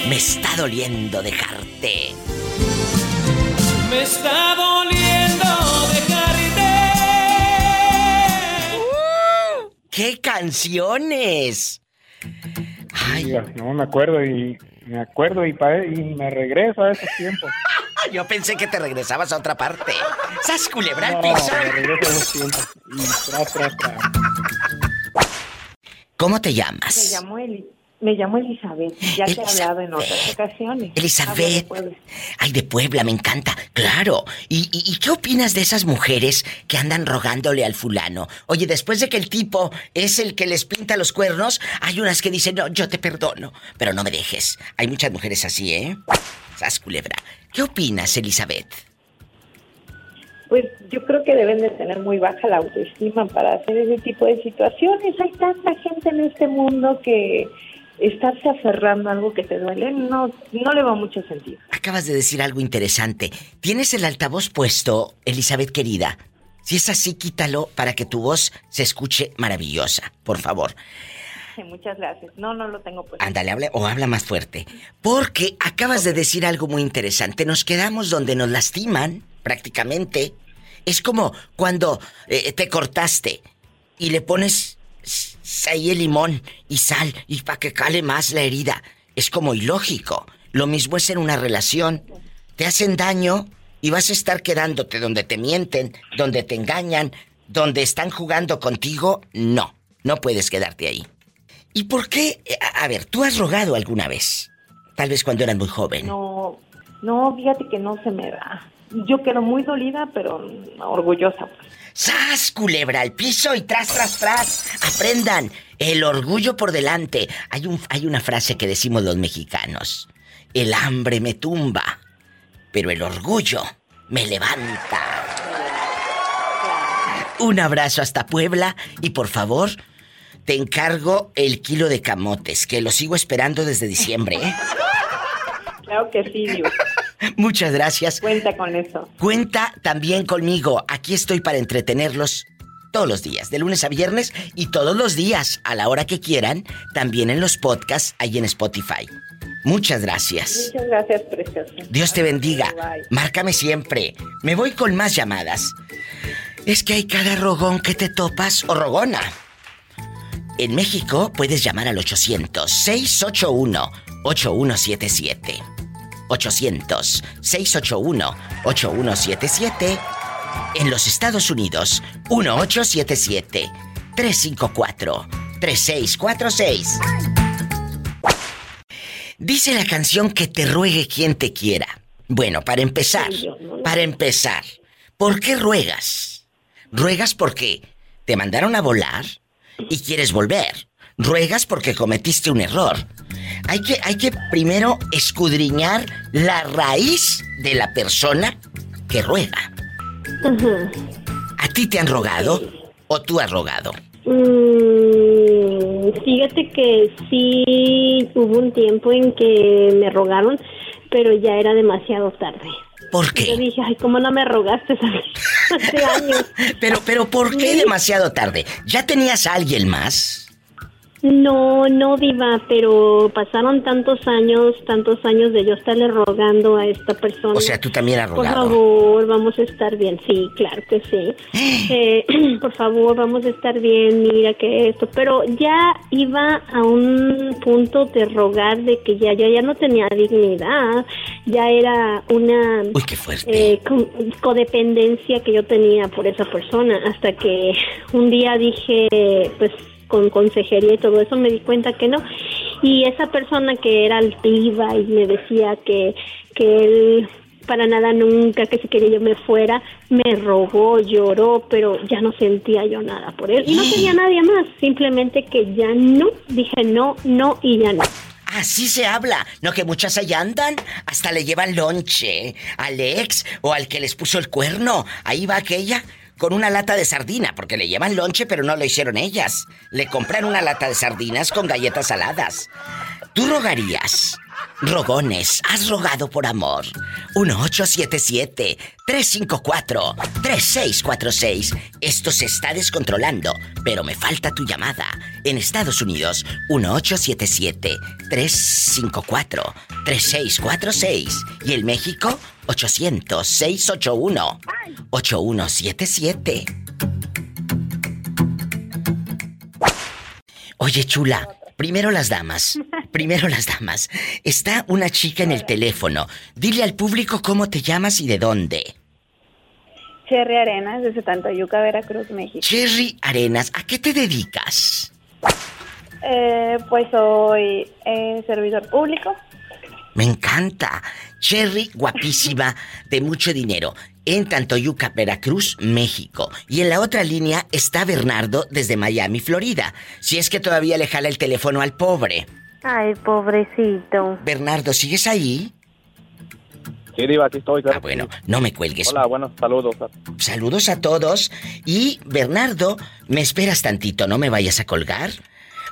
Me está doliendo dejarte. Me está doliendo dejarte. ¡Qué canciones! Ay. No me acuerdo y me acuerdo y, pa- y me regreso a esos tiempos. [laughs] Yo pensé que te regresabas a otra parte. ¡Sas culebra No, piso! me regreso a esos tiempos. Y. ¿Cómo te Me llamas? llamo, Eli- me llamo Elizabeth. Ya te he hablado en otras ocasiones. Elizabeth. De. Ay, de Puebla, me encanta. Claro. ¿Y, y, y qué opinas de esas mujeres que andan rogándole al fulano? Oye, después de que el tipo es el que les pinta los cuernos, hay unas que dicen, no, yo te perdono, pero no me dejes. Hay muchas mujeres así, ¿eh? Sas culebra. ¿Qué opinas, Elizabeth? Pues yo creo que deben de tener muy baja la autoestima para hacer ese tipo de situaciones. Hay tanta gente en este mundo que estarse aferrando a algo que te duele no, no le va mucho sentido. Acabas de decir algo interesante. ¿Tienes el altavoz puesto, Elizabeth querida? Si es así, quítalo para que tu voz se escuche maravillosa, por favor. Muchas gracias. No, no lo tengo pues. Ándale, habla o habla más fuerte. Porque acabas de decir algo muy interesante. Nos quedamos donde nos lastiman, prácticamente. Es como cuando eh, te cortaste y le pones ahí el limón y sal y para que cale más la herida. Es como ilógico. Lo mismo es en una relación. Te hacen daño y vas a estar quedándote donde te mienten, donde te engañan, donde están jugando contigo. No, no puedes quedarte ahí. ¿Y por qué? A, ver, ¿tú has rogado alguna vez? Tal vez cuando eras muy joven. No, no, fíjate que no se me da. Yo quedo muy dolida, pero orgullosa. pues. ¡Sas, culebra al piso y tras, tras, tras! Aprendan, el orgullo por delante. Hay, un, hay una frase que decimos los mexicanos. El hambre me tumba, pero el orgullo me levanta. Un abrazo hasta Puebla y por favor, te encargo el kilo de camotes, que lo sigo esperando desde diciembre, ¿eh? Claro que sí, Dios. [laughs] Muchas gracias. Cuenta con eso. Cuenta también conmigo. Aquí estoy para entretenerlos todos los días, de lunes a viernes y todos los días, a la hora que quieran, también en los podcasts ahí en Spotify. Muchas gracias. Muchas gracias, preciosa. Dios te bendiga. Bye. Márcame siempre. Me voy con más llamadas. Es que hay cada rogón que te topas o rogona. En México puedes llamar al 800-681-8177. 800-681-8177. En los Estados Unidos, 1877-354-3646. Dice la canción que te ruegue quien te quiera. Bueno, para empezar, para empezar, ¿por qué ruegas? ¿Ruegas porque te mandaron a volar y quieres volver? ¿Ruegas porque cometiste un error? Hay que, hay que primero escudriñar la raíz de la persona que ruega. ¿A ti te han rogado o tú has rogado? Mm, fíjate que sí hubo un tiempo en que me rogaron, pero ya era demasiado tarde. ¿Por qué? Yo dije, ay, ¿cómo no me rogaste [laughs] hace años? [laughs] Pero, pero, ¿por qué demasiado tarde? ¿Ya tenías a alguien más? No, no, Diva, pero pasaron tantos años, tantos años de yo estarle rogando a esta persona. O sea, tú también has Por rogado. favor, vamos a estar bien. Sí, claro que sí. [gasps] Eh, [clears throat] por favor, vamos a estar bien. Mira que esto. Pero ya iba a un punto de rogar de que ya yo ya no tenía dignidad. Ya era una Uy, qué fuerte. eh, co- codependencia que yo tenía por esa persona. Hasta que un día dije, pues con consejería y todo eso me di cuenta que no. Y esa persona que era altiva y me decía que, que él para nada nunca, que si quería yo me fuera, me rogó, lloró, pero ya no sentía yo nada por él. Y no tenía [gasps] nadie más, simplemente que ya no, dije no, no y ya no. Así se habla. No que muchas allá andan. Hasta le llevan lonche al ex o al que les puso el cuerno. Ahí va aquella con una lata de sardina, porque le llevan lonche, pero no lo hicieron ellas. Le compran una lata de sardinas con galletas saladas. ¿Tú rogarías rogones, has rogado por amor. 1877-354-3646. Esto se está descontrolando, pero me falta tu llamada. En Estados Unidos, 1877-354-3646. Y en México, 800-681-8177. Oye, chula, primero las damas. Primero las damas. Está una chica en el teléfono. Dile al público cómo te llamas y de dónde. Cherry Arenas, de Yuca, Veracruz, México. Cherry Arenas, ¿a qué te dedicas? Eh, pues soy eh, servidor público. Me encanta. Cherry, guapísima, [laughs] de mucho dinero. En Tantoyuca, Veracruz, México. Y en la otra línea está Bernardo desde Miami, Florida. Si es que todavía le jala el teléfono al pobre. Ay, pobrecito. Bernardo, ¿sigues ahí? Sí, Diva, aquí estoy. Ah, bueno, no me cuelgues. Hola, buenos saludos. Saludos a todos. Y Bernardo, me esperas tantito, no me vayas a colgar.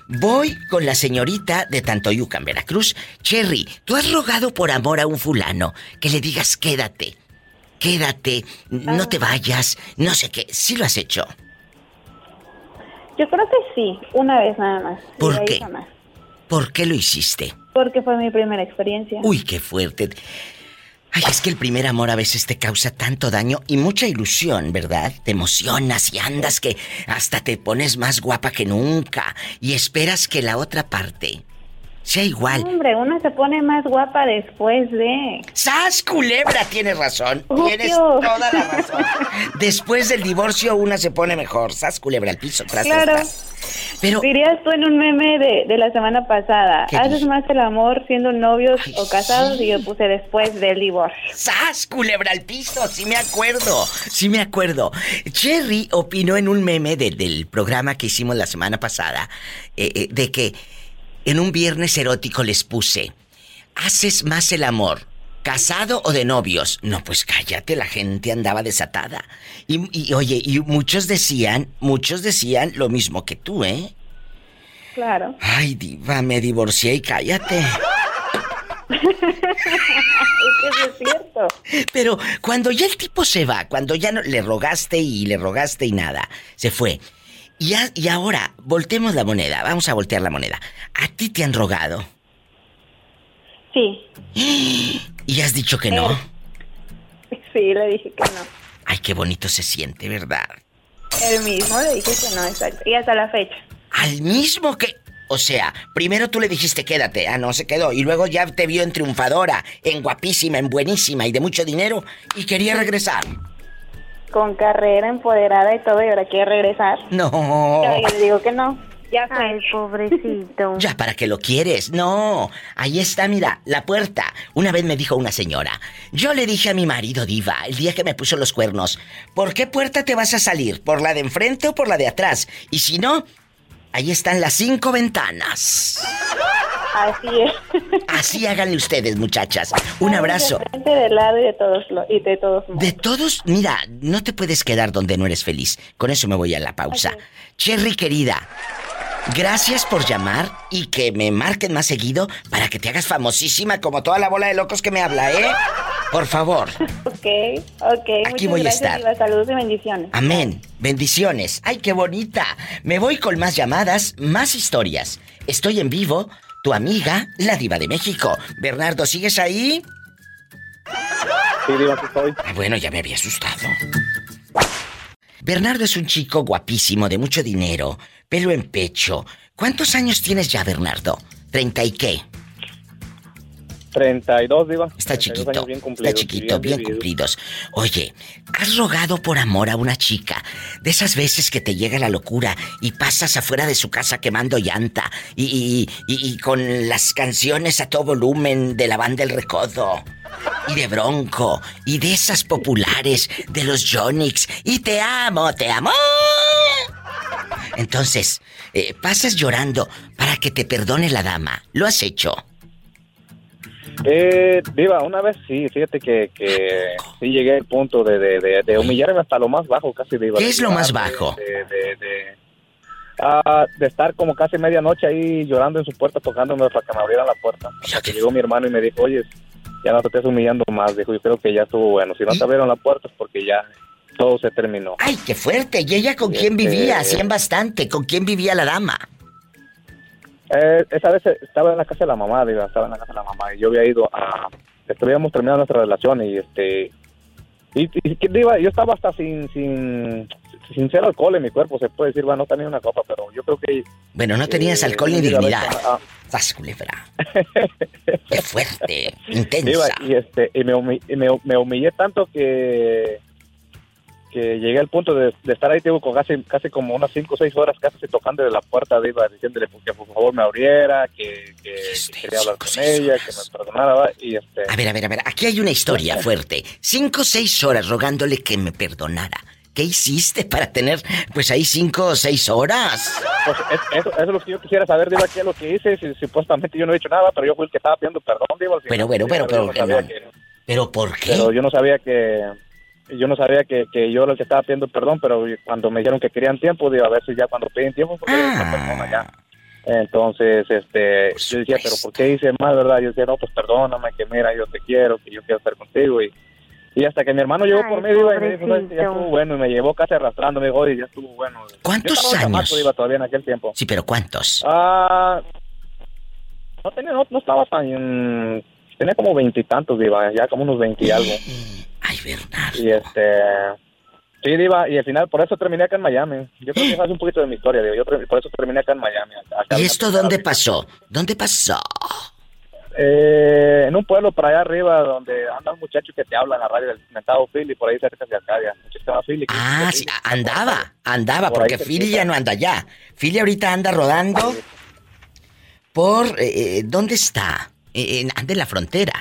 Voy con la señorita de Tantoyuca, en Veracruz. Cherry, tú has rogado por amor a un fulano que le digas quédate, quédate, no te vayas, no sé qué. ¿Sí lo has hecho? Yo creo que sí, una vez nada más. ¿Por qué? jamás. ¿Por qué lo hiciste? Porque fue mi primera experiencia. Uy, qué fuerte. Ay, es que el primer amor a veces te causa tanto daño y mucha ilusión, ¿verdad? Te emocionas y andas que hasta te pones más guapa que nunca y esperas que la otra parte sea igual. Hombre, una se pone más guapa después de... ¡Sas, culebra! Tienes razón. Tienes toda la razón. Después del divorcio una se pone mejor. ¡Sas, culebra al piso! Tras, Claro. tras. Pero... Dirías tú en un meme de, de la semana pasada, ¿Qué ¿haces más el amor siendo novios o casados? Y yo puse después del divorcio. ¡Sas, culebra al piso! Sí me acuerdo, sí me acuerdo. Cherry opinó en un meme de- del programa que hicimos la semana pasada eh, eh, de que en un viernes erótico les puse, ¿haces más el amor? ¿Casado o de novios? No, pues cállate, la gente andaba desatada. Y, y, oye, y muchos decían, muchos decían lo mismo que tú, ¿eh? Claro. Ay, diva, me divorcié y cállate. es que eso es cierto. Pero cuando ya el tipo se va, cuando ya no, le rogaste y le rogaste y nada, se fue. Y, y ahora, voltemos la moneda, vamos a voltear la moneda. ¿A ti te han rogado? Sí, [gasps] Y has dicho que no. [laughs] sí, le dije que no. Ay, qué bonito se siente, ¿verdad? El mismo le dije que no, exacto. Y hasta la fecha. Al mismo que... O sea, primero tú le dijiste quédate, ah, no se quedó, y luego ya te vio en triunfadora, en guapísima, en buenísima y de mucho dinero, y quería regresar. Con carrera empoderada y todo, y ahora quiere regresar. No. Ya, yo le digo que no. Ya fue. Ay, pobrecito. [laughs] Ya, ¿para qué lo quieres? No. Ahí está, mira, la puerta. Una vez me dijo una señora. Yo le dije a mi marido, Diva, el día que me puso los cuernos, ¿por qué puerta te vas a salir? ¿Por la de enfrente o por la de atrás? Y si no, ahí están las cinco ventanas. Así es. Así háganle ustedes, muchachas. Un abrazo. De frente, de lado y de todos y de todos modos. De todos, mira, no te puedes quedar donde no eres feliz. Con eso me voy a la pausa. Cherry querida, gracias por llamar y que me marquen más seguido para que te hagas famosísima como toda la bola de locos que me habla, ¿eh? Por favor. [laughs] Ok, ok. Aquí voy a estar. Diva. Saludos y bendiciones. Amén. Bendiciones. Ay, qué bonita. Me voy con más llamadas, más historias. Estoy en vivo, tu amiga, la diva de México. Bernardo, ¿sigues ahí? Sí, Diva, estoy. Ah, bueno, ya me había asustado. Bernardo es un chico guapísimo, de mucho dinero, pelo en pecho. ¿Cuántos años tienes ya, Bernardo? ¿Treinta y qué? 32, Diva. Está 32 chiquito, bien está chiquito, bien cumplidos. Oye, ¿has rogado por amor a una chica? De esas veces que te llega la locura y pasas afuera de su casa quemando llanta y, y- y- y con las canciones a todo volumen de la banda El Recodo y de Bronco y de esas populares de los Jonix y te amo, te amo. Entonces, eh, pasas llorando para que te perdone la dama. ¿Lo has hecho? Eh, Diva, una vez sí, fíjate que, que sí llegué al punto de, de, de, de humillarme hasta lo más bajo, casi Diva. ¿Qué es lo más bajo? De, Ah, de estar como casi medianoche ahí llorando en su puerta, tocándome para que me abrieran la puerta. Hasta que llegó mi hermano y me dijo, oye, ya no te estés humillando más. Dijo, yo creo que ya estuvo bueno. Si no te abrieron la puerta es porque ya todo se terminó. ¡Ay, qué fuerte! ¿Y ella con quién Este- vivía? Hacían bastante. ¿Con quién vivía la dama? Eh, esa vez estaba en la casa de la mamá, digo, estaba en la casa de la mamá y yo había ido a... Estuvimos terminando nuestra relación y este... Y, y digo, yo estaba hasta sin, sin, sin ser alcohol en mi cuerpo, se puede decir, bueno, no tenía una copa, pero yo creo que... Bueno, no tenías eh, alcohol ni dignidad. ¡Sas, culebra! [laughs] ¡Qué fuerte! ¡Intensa! y este y me humillé tanto que que llegué al punto de, de estar ahí digo, con casi casi como unas 5 o 6 horas casi tocando de la puerta de Iba diciéndole pues, que por favor me abriera que, que- que quería hablar con ella que me perdonara y este A ver, a ver, a ver. Aquí hay una historia [laughs] fuerte. Cinco o seis horas rogándole que me perdonara. ¿Qué hiciste para tener, pues ahí cinco o seis horas? pues es- eso, eso es lo que yo quisiera saber Diva qué es lo que hice si, supuestamente yo no he hecho nada pero yo fui el que estaba pidiendo perdón Diva. Pero bueno, pero, pero, no que- ¿Pero por qué? pero yo no sabía que yo no sabía que, que yo era el que estaba pidiendo perdón, pero cuando me dijeron que querían tiempo, digo, a ver si ya cuando piden tiempo, porque Ah. esta persona ya. Entonces, este, yo decía, pero ¿por qué hice mal, verdad? Yo decía, no, pues perdóname, que mira, yo te quiero, que yo quiero estar contigo. Y, y hasta que mi hermano llegó por mí, digo, y me dijo, "Sabes que ya estuvo bueno, y me llevó casi arrastrando, me dijo, ya estuvo bueno. ¿Cuántos Yo años? chamaco, iba todavía en aquel tiempo. Sí, pero ¿cuántos? Ah, no tenía, no, no estaba tan, tenía como veintitantos, diva, ya como unos veinti y algo. Bernardo. Y este, sí, diva, y al final por eso terminé acá en Miami. Yo creo que hace un poquito de mi historia, diva, yo por eso terminé acá en Miami. acá- ¿Y esto dónde pasó? ¿Dónde pasó? Eh, en un pueblo por allá arriba donde anda un muchacho que te habla en la radio del mentado Philly, por ahí cerca de Arcadia. Philly. Ah, sí, andaba, andaba, Por porque. Philly ya no anda allá. Philly ahorita anda rodando por... eh, eh, ¿Dónde está? Eh, anda en la frontera.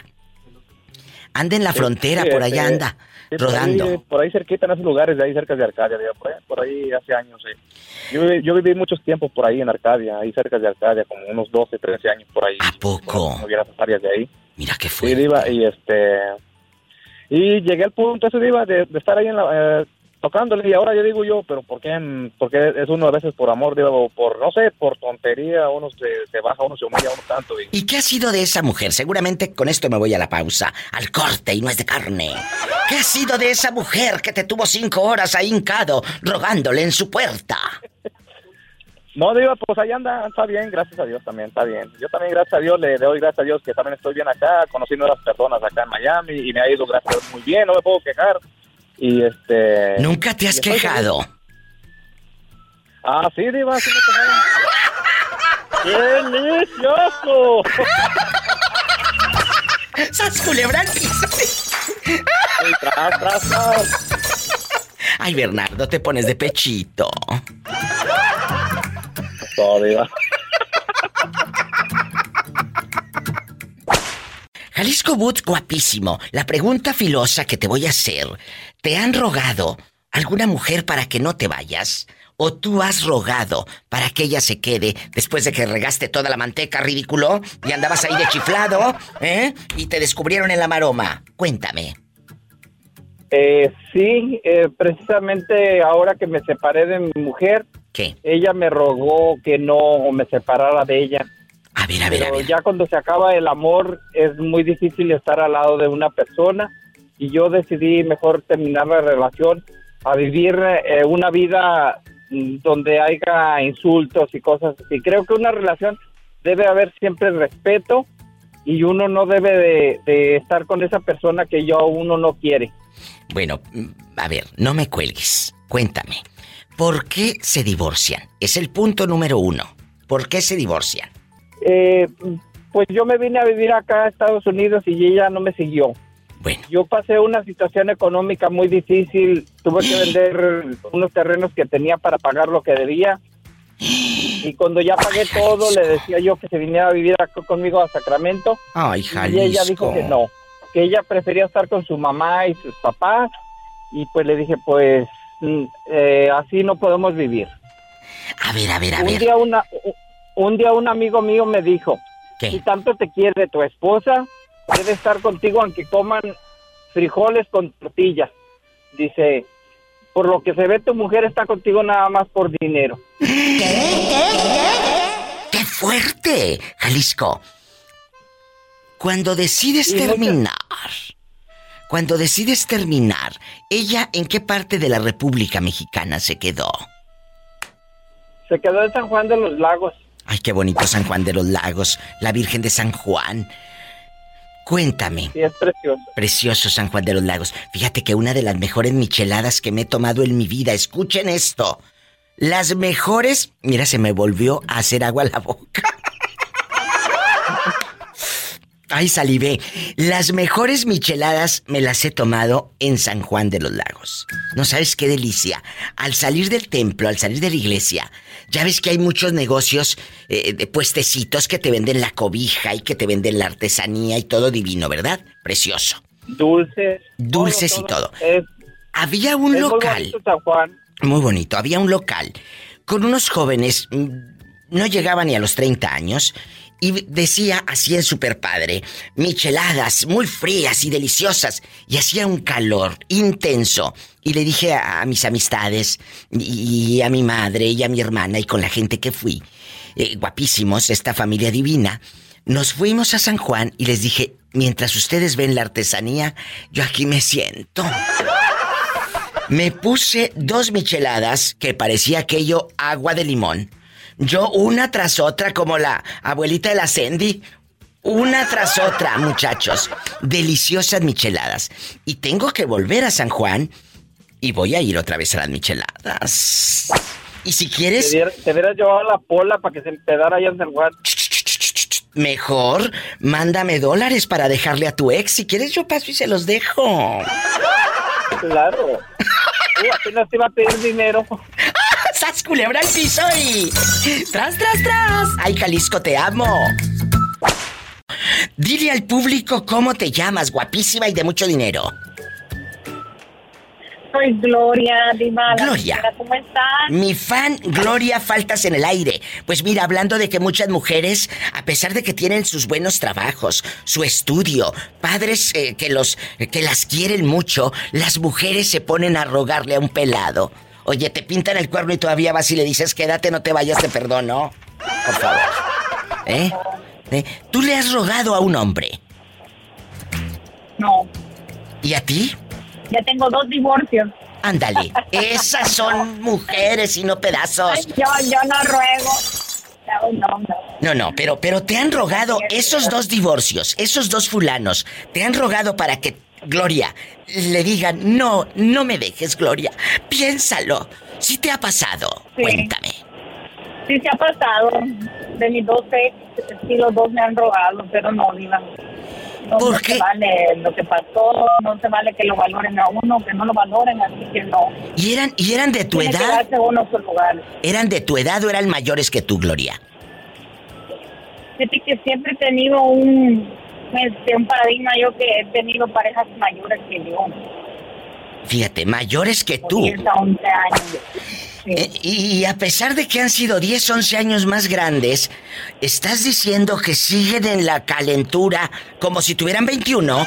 Anda en la Sí, frontera, sí, por allá anda, sí, por ahí- rodando. Por ahí, cerquita en esos lugares, de ahí cerca de Arcadia, por ahí, por ahí hace años. sí. Yo, viví- yo viví muchos tiempos por ahí en Arcadia, ahí cerca de Arcadia, como unos 12, 13 años por ahí. ¿A poco? No hubiera áreas de ahí. Mira qué Diva, y este. Y llegué al punto ese, Diva, de, de estar ahí en la, eh, tocándole. Y ahora yo digo yo, pero ¿por qué? Porque es uno a veces por amor, Diva, o por, no sé, por tontería, uno se, se baja, uno se humilla, uno tanto. Y, ¿Y qué ha sido de esa mujer? Seguramente con esto me voy a la pausa, al corte y no es de carne. ¿Qué ha sido de esa mujer que te tuvo cinco horas ahí hincado, rogándole en su puerta? [laughs] no, Diva, pues ahí anda, está bien, gracias a Dios también, está bien. Yo también, gracias a Dios, le doy gracias a Dios que también estoy bien acá, conocí nuevas personas acá en Miami y me ha ido, gracias a Dios, muy bien, no me puedo quejar. Y este. ¿Nunca te has quejado? Ah, sí, Diva, sí me he quejado. ¡Delicioso! [laughs] ¡Sas culebra! tras, tras, tras. Ay, Bernardo, te pones de pechito. Todo, Diva. Jalisco Boots, guapísimo. La pregunta filosa que te voy a hacer. ¿Te han rogado alguna mujer para que no te vayas? ¿O tú has rogado para que ella se quede después de que regaste toda la manteca, ridículo? Y andabas ahí de chiflado, ¿eh? Y te descubrieron en la maroma. Cuéntame. Eh, sí, eh, precisamente ahora que me separé de mi mujer, ¿Qué? ella me rogó que no me separara de ella. A ver, a ver, Pero ya cuando se acaba el amor es muy difícil estar al lado de una persona y yo decidí mejor terminar la relación a vivir eh, una vida mm, donde haya insultos y cosas así. Creo que una relación debe haber siempre respeto y uno no debe de, de estar con esa persona que yo uno no quiere. Bueno, mm, a ver, no me cuelgues. Cuéntame. ¿Por qué se divorcian? Es el punto número uno. ¿Por qué se divorcian? Eh, pues yo me vine a vivir acá a Estados Unidos y ella no me siguió. Yo pasé una situación económica muy difícil, tuve que vender unos terrenos que tenía para pagar lo que debía. Y cuando ya pagué todo, le decía yo que se viniera a vivir acá conmigo a Sacramento. Ay, Y ella Jalisco. dijo que no, que ella prefería estar con su mamá y sus papás. Y pues le dije, pues mm, eh, así no podemos vivir. A ver, a ver, a un ver. Día una, un día un amigo mío me dijo, si tanto te quiere tu esposa, debe estar contigo aunque coman frijoles con tortillas. Dice, por lo que se ve tu mujer está contigo nada más por dinero. ¡Qué fuerte! Jalisco. Cuando decides Y muchas- terminar, cuando decides terminar, ¿ella en qué parte de la República Mexicana se quedó? Se quedó en San Juan de los Lagos. Ay, qué bonito San Juan de los Lagos, la Virgen de San Juan. Cuéntame. Sí, es precioso. Precioso San Juan de los Lagos. Fíjate que una de las mejores micheladas que me he tomado en mi vida, escuchen esto. Las mejores, mira, se me volvió a hacer agua la boca. [laughs] Ay, salivé. Las mejores micheladas me las he tomado en San Juan de los Lagos. No sabes qué delicia. Al salir del templo, al salir de la iglesia, ya ves que hay muchos negocios eh, de puestecitos que te venden la cobija y que te venden la artesanía y todo divino, ¿verdad? Precioso. Dulces. Dulces y todo. Es, Había un es muy local. bonito San Juan. Muy bonito. Había un local con unos jóvenes, mm, no llegaban ni a los 30 años, y decía así en super padre, micheladas muy frías y deliciosas, y hacía un calor intenso. Y le dije a, mis amistades, y, y a mi madre, y a mi hermana, y con la gente que fui, eh, guapísimos, esta familia divina, nos fuimos a San Juan y les dije, mientras ustedes ven la artesanía, yo aquí me siento. Me puse dos micheladas que parecía aquello agua de limón. Yo una tras otra como la abuelita de la Sandy. Una tras otra, muchachos. Deliciosas micheladas. Y tengo que volver a San Juan y voy a ir otra vez a las micheladas. Y si quieres, te hubieras llevado a la pola para que se empedara allá en San Juan. mejor mándame dólares para dejarle a tu ex. Si quieres yo paso y se los dejo. Claro. Uh, apenas te iba a pedir dinero. [laughs] ¡Sas culebra al piso y... ¡Tras, tras, tras! ¡Ay, Jalisco, te amo! Dile al público cómo te llamas, guapísima y de mucho dinero. Soy Gloria, Diva. Gloria. señora, ¿Cómo estás? Mi fan Gloria Faltas en el aire. Pues mira, hablando de que muchas mujeres, a pesar de que tienen sus buenos trabajos, su estudio, padres eh, que los que las quieren mucho, las mujeres se ponen a rogarle a un pelado. Oye, te pintan el cuerno y todavía vas y le dices, quédate, no te vayas, te perdono. Por favor. ¿Eh? ¿Eh? ¿Tú le has rogado a un hombre? No, ¿Y a ti? Ya tengo dos divorcios. Ándale. Esas son mujeres y no pedazos. Ay, yo, yo no ruego. No, no, no. No, no, pero, pero te han rogado esos dos divorcios, esos dos fulanos, te han rogado para que Gloria le digan, no, no me dejes, Gloria, piénsalo. Si te ha pasado, Sí. cuéntame. Sí se ha pasado. De mis dos ex, sí los dos me han rogado, pero no, Diva. No, no se vale lo que pasó, no se vale que lo valoren a uno, que no lo valoren, así que no. ¿Y eran, y eran de tu Tiene edad? uno su lugar. ¿Eran de tu edad o eran mayores que tú, Gloria? Fíjate que siempre he tenido un, este, un paradigma yo que he tenido parejas mayores que yo. Fíjate, mayores que tú. 10 a 11 años. Eh, y a pesar de que han sido 10, 11 años más grandes, ¿estás diciendo que siguen en la calentura como si tuvieran 21?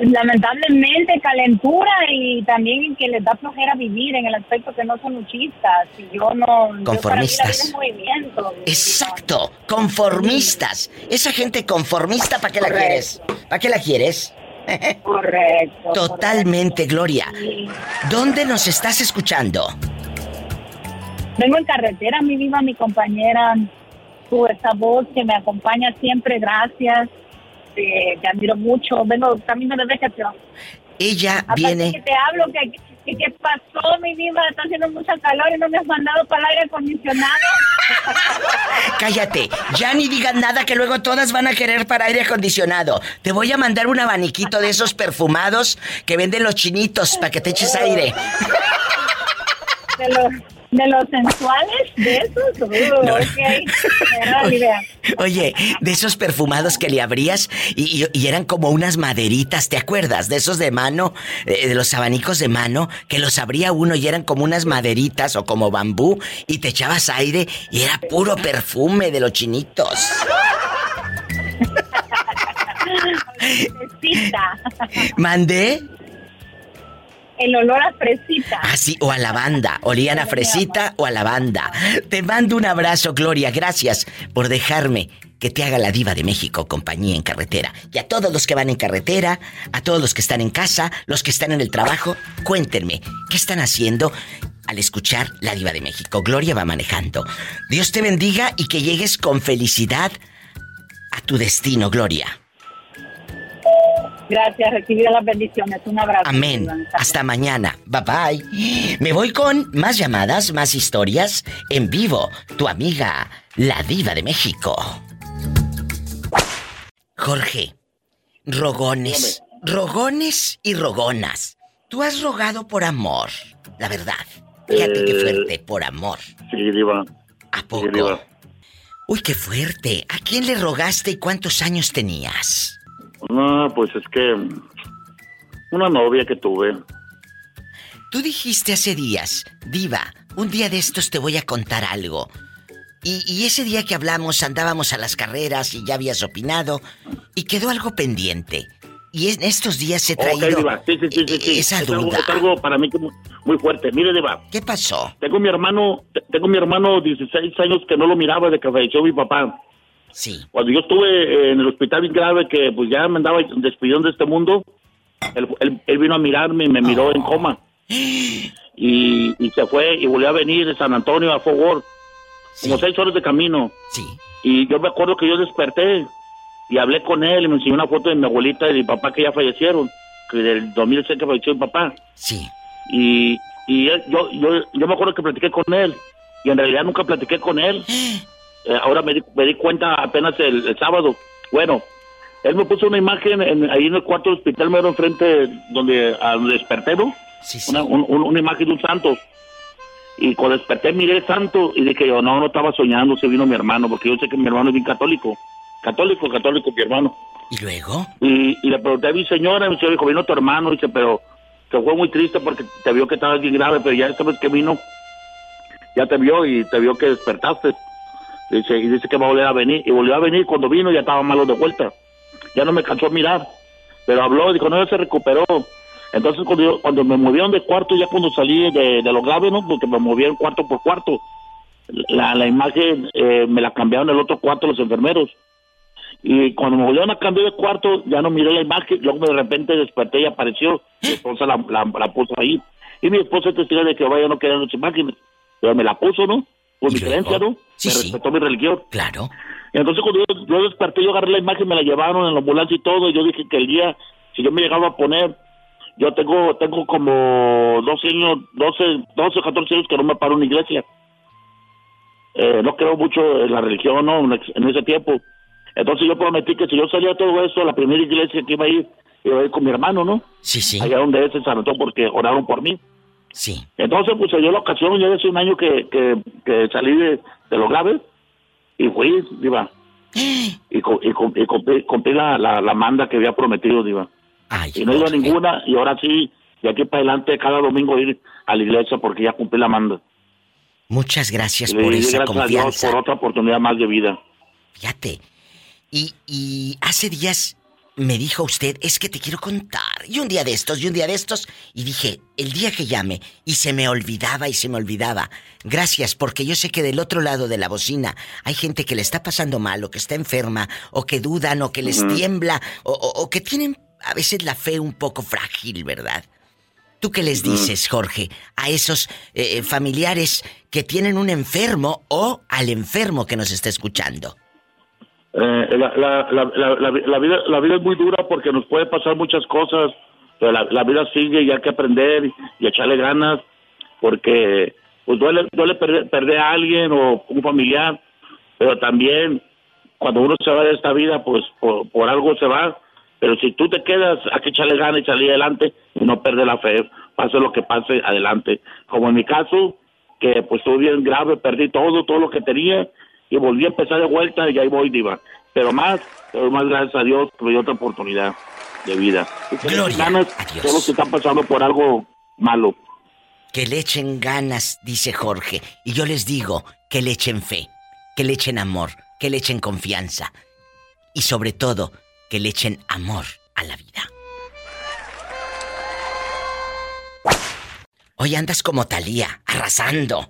Lamentablemente calentura y también que les da flojera vivir en el aspecto que no son luchistas. Y yo no... yo para mí la vida Conformistas. movimiento. Exacto, conformistas. Esa gente conformista, ¿para qué la quieres? ¿Para qué la quieres? [laughs] Correcto. Totalmente, Gloria. ¿Dónde nos estás escuchando? Vengo en carretera, mi viva, mi compañera, tú, esa voz que me acompaña siempre, gracias. Te, te admiro mucho. Vengo camino de vegetación. Ella Aparte viene. que te hablo, que, que, que pasó, mi viva, está haciendo mucha calor y no me has mandado para el aire acondicionado. [laughs] Cállate, ya ni digas nada que luego todas van a querer para aire acondicionado. Te voy a mandar un abaniquito de esos perfumados que venden los chinitos para que te eches aire. [laughs] de los sensuales, de esos. [laughs] Uh, No. Oye, de esos perfumados que le abrías y, y- y eran como unas maderitas, ¿te acuerdas? De esos de mano, eh, de los abanicos de mano, que los abría uno y eran como unas maderitas o como bambú y te echabas aire y era puro perfume de los chinitos. [laughs] ¿Mandé? El olor a fresita. Ah, sí, o a lavanda. Olían a fresita o a lavanda. Te mando un abrazo, Gloria. Gracias por dejarme que te haga la diva de México compañía en carretera. Y a todos los que van en carretera, a todos los que están en casa, los que están en el trabajo, cuéntenme, ¿qué están haciendo al escuchar la diva de México? Gloria va manejando. Dios te bendiga y que llegues con felicidad a tu destino, Gloria. Gracias, recibiré las bendiciones. Un abrazo. Amén. Hasta mañana. Bye bye. Me voy con más llamadas, más historias en vivo. Tu amiga, la diva de México. Jorge, rogones, rogones y rogonas. Tú has rogado por amor, la verdad. Fíjate qué Eh, fuerte, por amor. Sí, Diva. ¿A poco? Uy, qué fuerte. ¿A quién le rogaste y cuántos años tenías? No, pues es que. Una novia que tuve. Tú dijiste hace días, Diva, un día de estos te voy a contar algo. Y, y ese día que hablamos andábamos a las carreras y ya habías opinado y quedó algo pendiente. Y en estos días he traído Diva. Sí, sí, sí, esa es algo, duda. es algo para mí muy, fuerte. Mire, Diva. ¿Qué pasó? Tengo mi hermano, te- tengo mi hermano 16 años que no lo miraba de que falleció mi papá. Sí. Cuando yo estuve en el hospital bien grave, que pues ya me andaba despidiendo de este mundo, él, él- él vino a mirarme y me miró en coma. [gasps] Y, y se fue y volvió a venir de San Antonio a Fort. Como seis horas de camino. Sí. Y yo me acuerdo que yo desperté y hablé con él y me enseñó una foto de mi abuelita y de mi papá que ya fallecieron. Que del 2006 que falleció mi papá. Sí. Y, y él- yo, yo, yo me acuerdo que platiqué con él. Y en realidad nunca platiqué con él. [gasps] Eh, ahora me di, me di cuenta apenas el, el sábado. Bueno, él me puso una imagen en- ahí en el cuarto del hospital mero enfrente donde, a donde desperté, ¿no? Una, un- un- una imagen de un santo. Y cuando desperté miré el santo y dije yo, no, no estaba soñando, se vino mi hermano, porque yo sé que mi hermano es bien católico. Católico, católico, mi hermano. ¿Y luego? Y, y le pregunté a mi señora, y mi señora dijo, vino tu hermano, dice, pero que fue muy triste porque te vio que estabas bien grave, pero ya esta vez que vino, ya te vio y te vio que despertaste. Dice, y dice que va a volver a venir. Y volvió a venir, cuando vino ya estaba malo de vuelta. Ya no me cansó mirar. Pero habló, dijo, no, ya se recuperó. Entonces cuando, yo- cuando me movieron de cuarto, ya cuando salí de, de lo grave, ¿no? Porque me movieron cuarto por cuarto. La, la imagen eh, me la cambiaron el otro cuarto los enfermeros. Y cuando me volvieron a cambiar de cuarto, ya no miré la imagen. Luego de repente desperté y apareció. Mi esposa la, la, la puso ahí. Y mi esposa es testigo de que vaya no querían las imágenes. Pero me la puso, ¿no? Por mi creencia, ¿no? me respetó mi religión. Claro. Y entonces cuando yo, yo desperté, yo agarré la imagen, me la llevaron en la ambulancia y todo. Y yo dije que el día, si yo me llegaba a poner, yo tengo tengo como 12 años, 12, 12 o 14 años que no me paro en una iglesia. Eh, no creo mucho en la religión, ¿no? En en ese tiempo. Entonces yo prometí que si yo salía de todo eso, la primera iglesia que iba a ir, iba a ir con mi hermano, ¿no? Sí, sí. Allá donde él se sanó porque oraron por mí. Sí. Entonces, pues se dio la ocasión, ya hace un año que, que, que salí de, de lo grave y fui, Diva. [gasps] Y, co- y, co- y cumplí, cumplí la, la, la manda que había prometido, Diva. y no iba a ninguna, y ahora sí, de aquí para adelante, cada domingo ir a la iglesia porque ya cumplí la manda. Muchas gracias Y por esa gracias a Dios confianza. por otra oportunidad más de vida. Fíjate. Y, y hace días me dijo usted, es que te quiero contar. Y un día de estos, y un día de estos. Y dije, el día que llame. Y se me olvidaba y se me olvidaba. Gracias, porque yo sé que del otro lado de la bocina hay gente que le está pasando mal, o que está enferma, o que dudan, o que les tiembla, o, o- o que tienen a veces la fe un poco frágil, ¿verdad? ¿Tú qué les dices, Jorge, a esos eh, familiares que tienen un enfermo o al enfermo que nos está escuchando? Eh, la, la, la, la, vida, la vida es muy dura porque nos puede pasar muchas cosas, pero la, vida sigue y hay que aprender y, y echarle ganas porque pues duele, duele perder, perder a alguien o un familiar, pero también cuando uno se va de esta vida, pues por, por algo se va, pero si tú te quedas, hay que echarle ganas y salir adelante y no perder la fe, pase lo que pase, adelante. Como en mi caso, que pues estuve bien grave, perdí todo, todo lo que tenía y volví a empezar de vuelta y ahí voy, Diva. Pero más, pero más gracias a Dios me dio otra oportunidad de vida. Echen ganas todos los que están pasando por algo malo. Que le echen ganas, dice Jorge. Y yo les digo que le echen fe, que le echen amor, que le echen confianza. Y sobre todo, que le echen amor a la vida. Hoy andas como Talía, arrasando.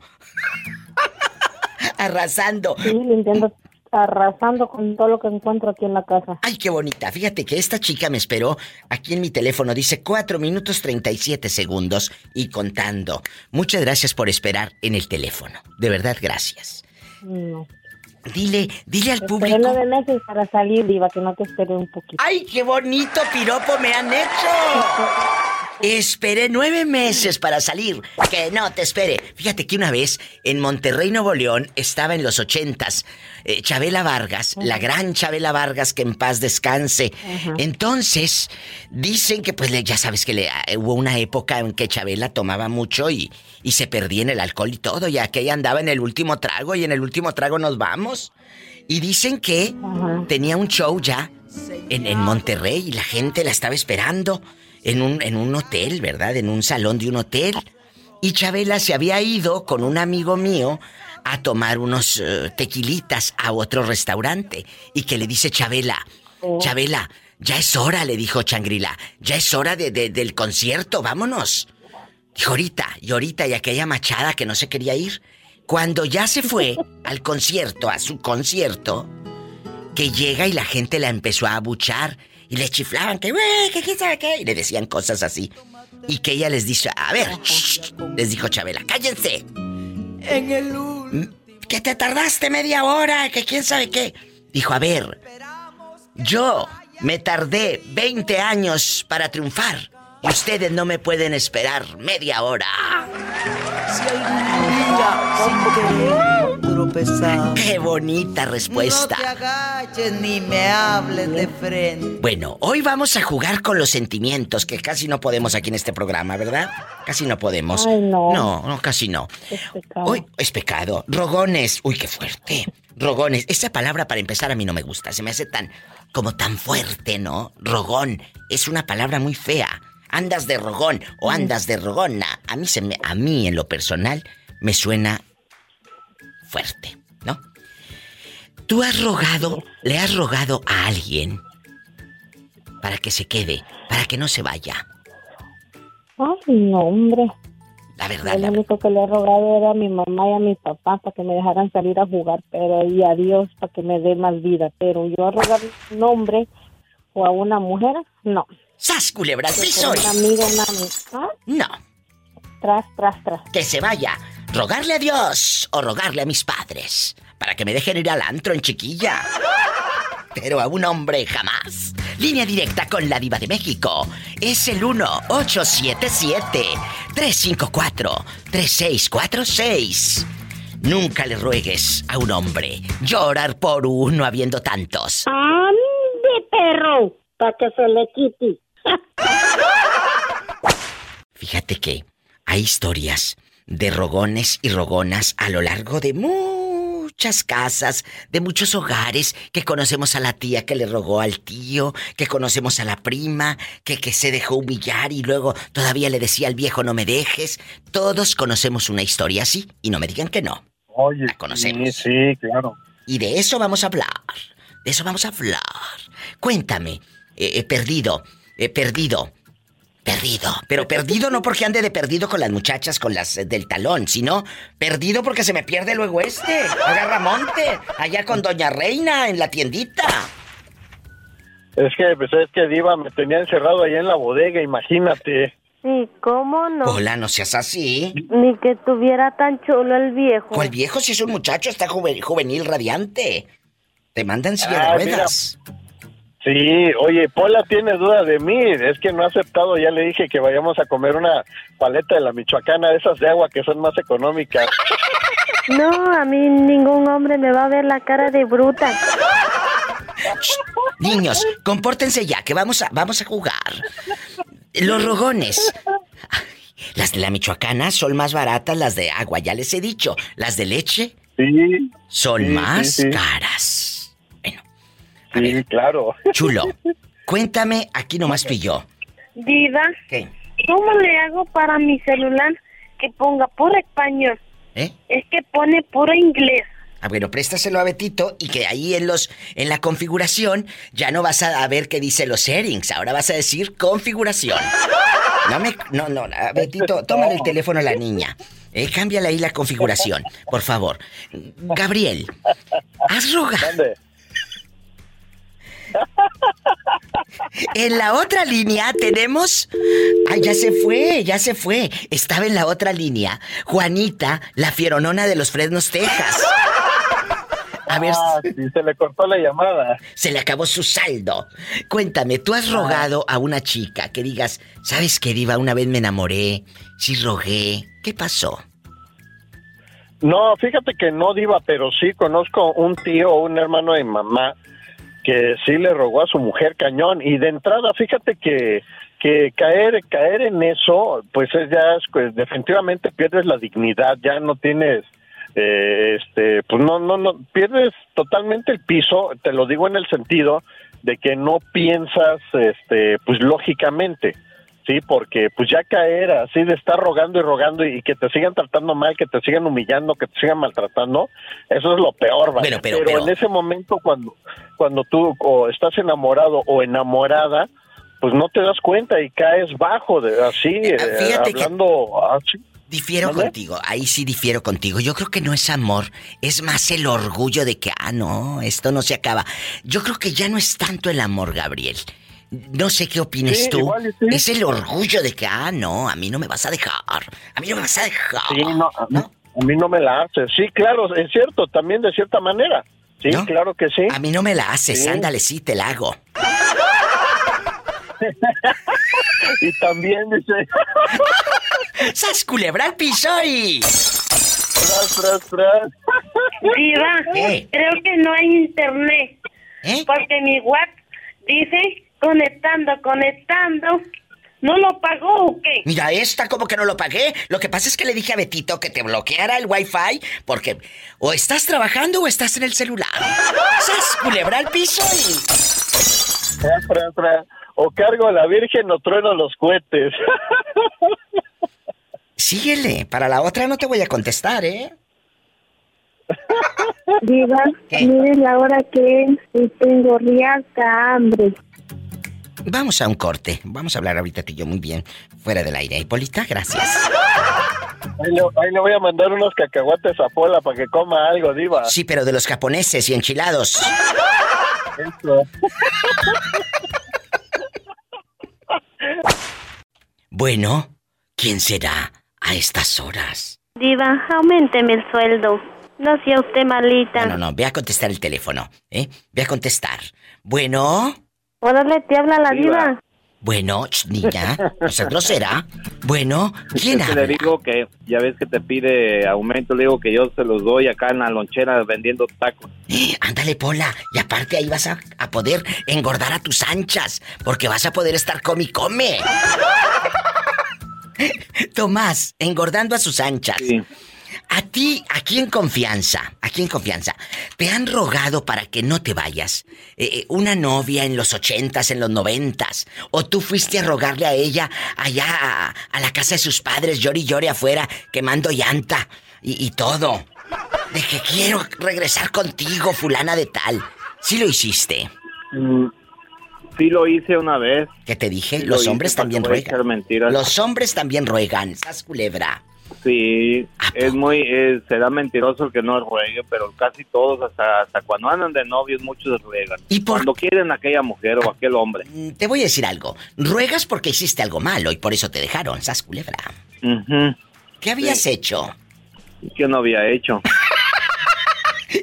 Arrasando. Sí, limpiando, arrasando con todo lo que encuentro aquí en la casa. Ay, qué bonita. Fíjate que esta chica me esperó aquí en mi teléfono. Dice 4 minutos 37 segundos y contando. Muchas gracias por esperar en el teléfono. De verdad, gracias. No. Dile, dile al público. nueve meses para salir, Diva, que no te esperé un poquito. ¡Ay, qué bonito piropo me han hecho! [laughs] Esperé nueve meses para salir. Que no te espere. Fíjate que una vez en Monterrey, Nuevo León, estaba en los ochentas. eh, Chabela Vargas, la gran Chabela Vargas, que en paz descanse. Entonces, dicen que pues ya sabes que le, eh, hubo una época en que Chabela tomaba mucho y, y se perdía en el alcohol y todo, ya que ella andaba en el último trago y en el último trago nos vamos. Y dicen que tenía un show ya en, en Monterrey y la gente la estaba esperando en un, en un hotel, ¿verdad? En un salón de un hotel. Y Chabela se había ido con un amigo mío a tomar unos eh, tequilitas a otro restaurante. Y que le dice Chabela, Chabela, ya es hora, le dijo Changrila, ya es hora de, de- del concierto, vámonos. Dijo ahorita, y ahorita, y aquella machada que no se quería ir. Cuando ya se fue [laughs] al concierto, a su concierto, que llega y la gente la empezó a abuchar y le chiflaban que, güey, que quién sabe qué, y le decían cosas así. Y que ella les dice, a ver, shh, les dijo Chabela, cállense. En el Mm, Que te tardaste media hora, que quién sabe qué. Dijo, a ver, yo me tardé 20 años para triunfar y ustedes no me pueden esperar media hora. Si algún día Qué bonita respuesta. No te agaches ni me hables de frente. Bueno, hoy vamos a jugar con los sentimientos, que casi no podemos aquí en este programa, ¿verdad? Casi no podemos. Ay, no. No, no, casi no. Es pecado. Hoy es pecado. Rogones. Uy, qué fuerte. Rogones. Esa palabra para empezar a mí no me gusta. Se me hace tan como tan fuerte, ¿no? Rogón es una palabra muy fea. Andas de rogón o andas de rogona. A mí se me a mí en lo personal me suena fuerte, ¿no? ¿Tú has rogado, le has rogado a alguien para que se quede, para que no se vaya? Ay, no, hombre. La verdad, Lo único que le he rogado era a mi mamá y a mi papá para que me dejaran salir a jugar, pero y a Dios para que me dé más vida. Pero yo a rogar un hombre o a una mujer, no. ¡Sas, culebra al piso! Un amigo, una ¿Ah? No, Tras, tras, tras. que se vaya. Rogarle a Dios o rogarle a mis padres para que me dejen ir al antro en chiquilla. Pero a un hombre jamás. Línea directa con la diva de México. Es el 1-877-354-3646. Nunca le ruegues a un hombre llorar por uno habiendo tantos. ¡Ande, perro! Para que se le quite. Fíjate que hay historias de rogones y rogonas a lo largo de muchas casas, de muchos hogares, que conocemos a la tía que le rogó al tío, que conocemos a la prima, que, que se dejó humillar y luego todavía le decía al viejo no me dejes. Todos conocemos una historia así y no me digan que no. Oye, La conocemos. Sí, sí, claro. Y de eso vamos a hablar. De eso vamos a hablar. Cuéntame, eh, eh, perdido, eh, perdido, perdido. Pero perdido no porque ande de perdido con las muchachas, con las eh, del talón, sino perdido porque se me pierde luego este. Agarra monte, allá con Doña Reina en la tiendita. Es que, pues es que Diva me tenía encerrado allá en la bodega, imagínate. Sí, ¿cómo no? Hola, no seas así. Ni que tuviera tan chulo el viejo. ¿Cuál viejo si es un muchacho? Está juve- juvenil, radiante. Te mandan silla Ah, de mira. Sí, oye, Pola tiene duda de mí, es que no ha aceptado, ya le dije que vayamos a comer una paleta de la michoacana, de esas de agua que son más económicas. [laughs] No, a mí ningún hombre me va a ver la cara de bruta. Niños, compórtense ya, que vamos a, vamos a jugar. Los rogones. Las de la Michoacana son más baratas, las de agua, ya les he dicho. Las de leche Sí. son Sí, más sí, sí. caras. Sí, claro. [laughs] Chulo, cuéntame aquí nomás tú y yo. Diva, ¿Qué? ¿cómo le hago para mi celular que ponga puro español? ¿Eh? Es que pone puro inglés. Ah, bueno, préstaselo a Betito y que ahí en los en la configuración ya no vas a, a ver qué dice los settings, ahora vas a decir configuración. No me. No, no, Betito, tómale el teléfono a la niña. Eh, cámbiale ahí la configuración, por favor. Gabriel, ¿has rogado? En la otra línea tenemos. Ay, ya se fue, ya se fue. Estaba en la otra línea. Juanita, la fieronona de los Fresnos, Texas. A ver. Ah, sí, se le cortó la llamada. Se le acabó su saldo. Cuéntame, ¿tú has rogado a una chica que digas, ¿sabes qué, Diva? Una vez me enamoré, sí rogué. ¿Qué pasó? No, fíjate que no diva, pero sí conozco un tío o un hermano de mamá que sí le rogó a su mujer cañón y de entrada, fíjate que que caer caer en eso, pues es ya es, pues, definitivamente pierdes la dignidad, ya no tienes eh, este, pues no no no pierdes totalmente el piso, te lo digo en el sentido de que no piensas este, pues lógicamente. Sí, porque pues ya caer así de estar rogando y rogando y que te sigan tratando mal, que te sigan humillando, que te sigan maltratando, eso es lo peor, ¿vale? Pero, pero, pero- en ese momento cuando cuando tú o estás enamorado o enamorada, pues no te das cuenta y caes bajo de así eh, que- hablando así. Difiero contigo, ahí sí difiero contigo. Yo creo que no es amor, es más el orgullo de que, ah, no, esto no se acaba. Yo creo que ya no es tanto el amor, Gabriel. No sé qué opines Sí, tú. igual y sí. Es el orgullo de que, ah, no, a mí no me vas a dejar. A mí no me vas a dejar. Sí, no, a, mí, a mí no me la hace. Sí, claro, es cierto, también de cierta manera. Sí, claro que sí. A mí no me la haces, Sí. ándale, sí, te la hago. [laughs] y también dice. [laughs] ¡Sas culebra al piso y! Tras, tras, tras. Diva, ¿Qué? creo que no hay internet. ¿Eh? Porque mi WhatsApp dice conectando, conectando. ¿No lo pagó o qué? Mira, esta como que no lo pagué. Lo que pasa es que le dije a Betito que te bloqueara el wifi porque o estás trabajando o estás en el celular. ¡Sas culebra al piso y! O cargo a la Virgen o trueno los cohetes. [laughs] Síguele, para la otra no te voy a contestar, ¿eh? Diva, mire la hora que es y tengo riaca hambre. Vamos a un corte. Vamos a hablar ahorita tú y yo muy bien, fuera del aire. Hipólita, gracias. Ahí le, ahí le voy a mandar unos cacahuates a Pola para que coma algo, diva. Sí, pero de los japoneses y enchilados. Eso. Bueno, ¿quién será a estas horas? Diva, aumenteme el sueldo. No sea usted malita. No, no, no, ve a contestar el teléfono, ¿eh? Ve a contestar. Bueno, Órale, te habla la Diva. diva. bueno, ch, niña, no grosera. Bueno, ¿quién Es que le digo que ya ves que te pide aumento, le digo que yo se los doy acá en la lonchera vendiendo tacos. [gasps] Ándale, Pola. Y aparte ahí vas a, a poder engordar a tus anchas, porque vas a poder estar come y come. [laughs] Tomás, engordando a sus anchas. A ti, aquí en confianza, aquí en confianza, te han rogado para que no te vayas. Eh, eh, una novia en los ochentas, en los noventas. O tú fuiste a rogarle a ella allá a, a la casa de sus padres, llore y llore afuera, quemando llanta y, y todo. De que quiero regresar contigo, fulana de tal. Sí lo hiciste. Mm, Sí lo hice una vez. ¿Qué te dije? Sí Los lo hombres hice, ¿para también ruegan. Los hombres también ruegan. Sas culebra. Sí, es muy, es- será mentiroso el que no ruegue, pero casi todos, hasta, hasta cuando andan de novios, muchos ruegan. ¿Y por Cuando quieren a aquella mujer o a aquel hombre. Mm, Te voy a decir algo. Ruegas porque hiciste algo malo y por eso te dejaron. Sas culebra. Ujú. ¿Qué habías hecho? ¿Qué no había hecho? [laughs]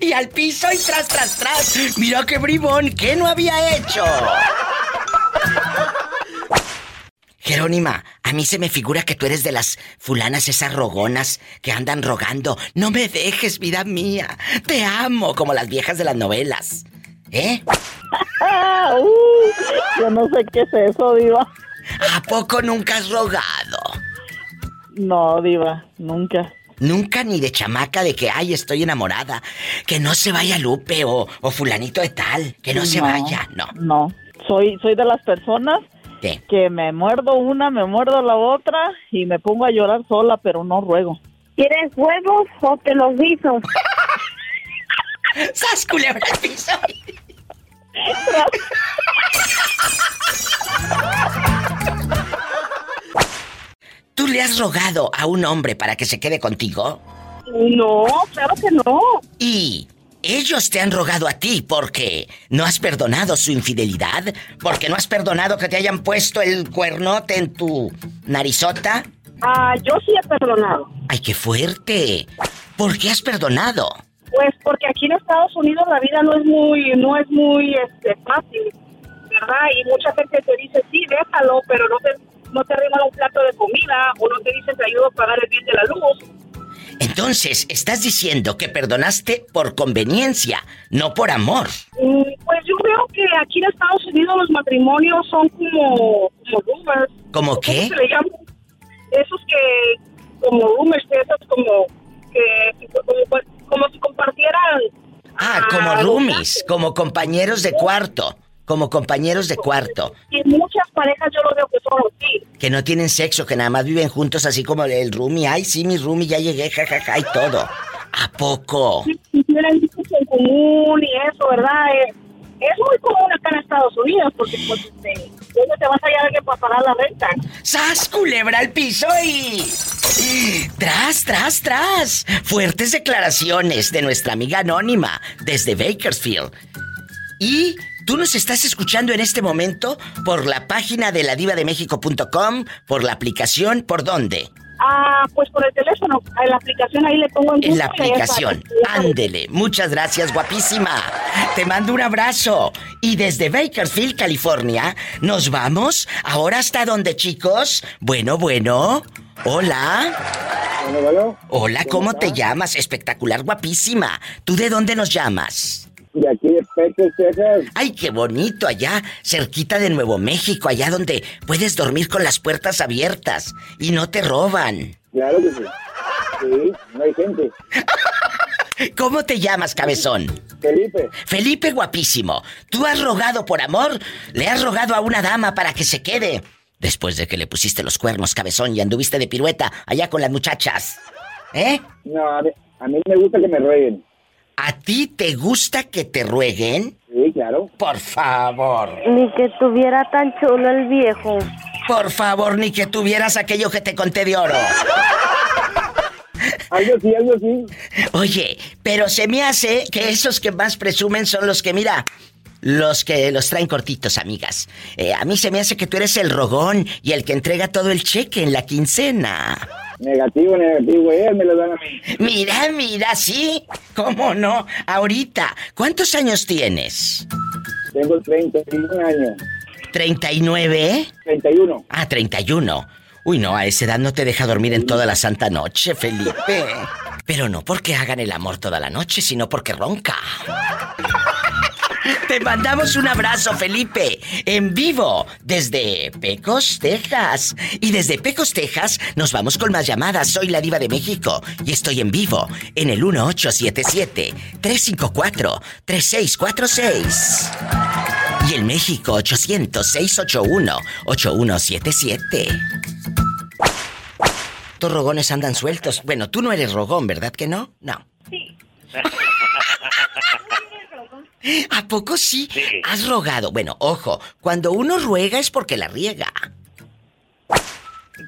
Y al piso y tras, tras, tras. Mira qué bribón. ¿Qué no había hecho? Jerónima, a mí se me figura que tú eres de las fulanas esas rogonas que andan rogando. No me dejes, vida mía. Te amo, como las viejas de las novelas. ¿Eh? [laughs] Uh, yo no sé qué es eso, Diva. ¿A poco nunca has rogado? No, Diva, nunca. Nunca ni de chamaca de que, ay, estoy enamorada. Que no se vaya Lupe o, o fulanito de tal. Que no, se vaya, no. No, soy, soy de las personas ¿Qué? que me muerdo una, me muerdo la otra y me pongo a llorar sola, pero no ruego. ¿Quieres huevos o te los guiso? [laughs] ¡Sas culebra al piso! [laughs] ¿Tú le has rogado a un hombre para que se quede contigo? No, claro que no. ¿Y ellos te han rogado a ti porque no has perdonado su infidelidad? ¿Porque no has perdonado que te hayan puesto el cuernote en tu narizota? Ah, yo sí he perdonado. ¡Ay, qué fuerte! ¿Por qué has perdonado? Pues porque aquí en Estados Unidos la vida no es muy, no es muy este, fácil, ¿verdad? Y mucha gente te dice, sí, déjalo, pero no te, no te arreglan un plato de comida o no te dicen te ayudo a pagar el bill de la luz. Entonces, estás diciendo que perdonaste por conveniencia, no por amor. Mm, Pues yo veo que aquí en Estados Unidos los matrimonios son como, como roomers. ¿Cómo qué? se le llama? Esos que, como roomers, esos como, que, como, como si compartieran Ah, como roomies, como compañeros de cuarto, como compañeros de cuarto, Y muchas parejas yo lo veo que son así. que no tienen sexo, que nada más viven juntos así como el roomie. Ay, sí, mi roomie, ya llegué, jajaja, y todo. ¿A poco? Si tienen hijos en común y eso, ¿verdad? Es, es muy común acá en Estados Unidos porque, pues, este, ¿dónde te vas a hallar alguien para pagar la renta? ¡Sas, culebra al piso y... Tras, tras, tras. Fuertes declaraciones de nuestra amiga anónima desde Bakersfield. Y tú nos estás escuchando en este momento por la página de ladivademexico.com, por la aplicación, ¿por dónde? Ah, pues por el teléfono, en la aplicación ahí le pongo en En la aplicación. Ándele. Muchas gracias, guapísima. Te mando un abrazo. Y desde Bakersfield, California, nos vamos ahora hasta dónde, chicos. Bueno, bueno. Hola. Hola, ¿cómo te llamas? Espectacular, guapísima. ¿Tú de dónde nos llamas? De aquí de Pecos, Texas. Ay, qué bonito allá, cerquita de Nuevo México, allá donde puedes dormir con las puertas abiertas y no te roban. Claro que sí. Sí, no hay gente. [laughs] ¿Cómo te llamas, cabezón? Felipe. Felipe guapísimo. ¿Tú has rogado por amor? ¿Le has rogado a una dama para que se quede? Después de que le pusiste los cuernos, cabezón, y anduviste de pirueta allá con las muchachas. ¿Eh? No, a mí, a mí me gusta que me rueguen. ¿A ti te gusta que te rueguen? Sí, claro. Por favor. Ni que estuviera tan chulo el viejo. Por favor, ni que tuvieras aquello que te conté de oro. [laughs] Algo así, algo así. Oye, pero se me hace que esos que más presumen son los que, mira, los que los traen cortitos, amigas. Eh, a mí se me hace que tú eres el rogón y el que entrega todo el cheque en la quincena. Negativo, negativo, él me lo dan a mí. Mira, mira, sí. ¿Cómo no? Ahorita, ¿cuántos años tienes? Tengo 31 años. ¿39? 31. Ah, 31. Uy, no, a esa edad no te deja dormir en toda la santa noche, Felipe. Pero no porque hagan el amor toda la noche, sino porque ronca. Te mandamos un abrazo, Felipe, en vivo desde Pecos, Texas. Y desde Pecos, Texas, nos vamos con más llamadas. Soy la Diva de México y estoy en vivo en el 1877-354-3646. Y en México, 800-681-8177. Estos rogones andan sueltos. Bueno, tú no eres rogón, ¿verdad que no? No. ¿A poco sí? ¿Has rogado? Bueno, ojo, cuando uno ruega es porque la riega.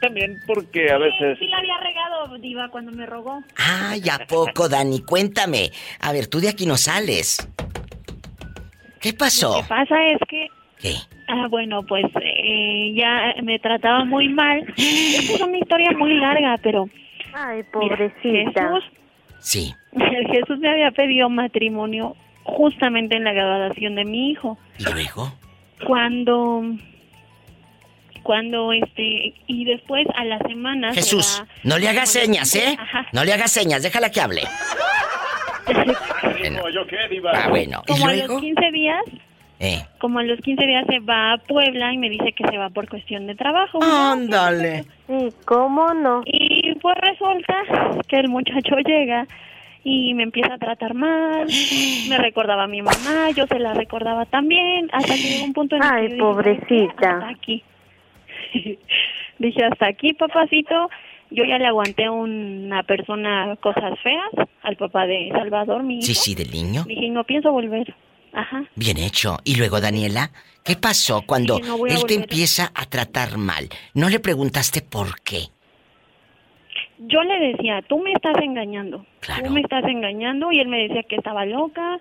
También porque a veces... Sí la había regado, Diva, cuando me rogó. Ay, ¿a poco, Dani? Cuéntame. A ver, tú de aquí no sales. ¿Qué pasó? Lo que pasa es que... ¿Qué? Ah, bueno, pues eh, ya me trataba muy mal. Esta es una historia muy larga, pero... Ay, pobrecita. Jesús, Sí. [laughs] Jesús me había pedido matrimonio justamente en la graduación de mi hijo. ¿Y luego? Cuando... Cuando este... Y después a la semana... se Jesús, va- no le hagas señas, ¿eh? Ajá. No le hagas señas, déjala que hable. [laughs] Bueno. ¿Yo qué, Diva? Ah, bueno. ¿Y Como a luego? los 15 días, Eh. como a los 15 días se va a Puebla y me dice que se va por cuestión de trabajo. Ándale. ¿Y cómo no? Y pues resulta que el muchacho llega y me empieza a tratar mal, me recordaba a mi mamá, yo se la recordaba también, hasta que llegó un punto en el Ay, que yo dije, "¿Sabes qué? pobrecita. Hasta aquí. [laughs] dije, hasta aquí, papacito. Yo ya le aguanté una persona cosas feas al papá de Salvador, mi hijo. Sí, sí, del niño. Dije, no pienso volver. Ajá. Bien hecho. Y luego, Daniela, ¿qué pasó cuando Dije, no a él te empieza a tratar mal? ¿No le preguntaste por qué? Yo le decía, tú me estás engañando, tú me estás engañando y él me decía que estaba loca,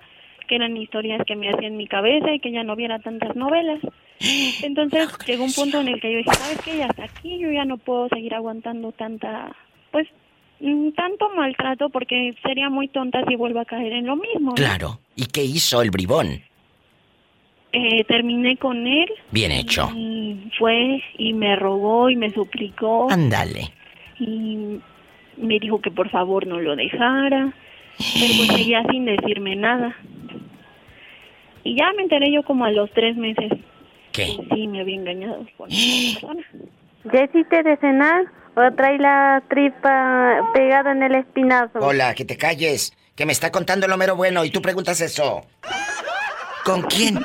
que eran historias que me hacían en mi cabeza y que ya no viera tantas novelas. [gasps] Entonces llegó un punto en el que yo dije, ¿sabes qué? Ya hasta aquí, yo ya no puedo seguir aguantando tanta, pues, mm, tanto maltrato porque sería muy tonta si vuelvo a caer en lo mismo. ¿no? Claro. ¿Y qué hizo el bribón? Eh, terminé con él Bien hecho. y fue y me rogó y me suplicó Ándale. Y me dijo que por favor no lo dejara, pero pues seguía sin decirme nada. Y ya me enteré yo como a los tres meses ¿Qué? que sí me había engañado con [gasps] persona. ¿Ya hiciste de cenar o trae la tripa pegada en el espinazo? Hola, que te calles. Que me está contando lo mero bueno y tú preguntas eso. ¿Con quién?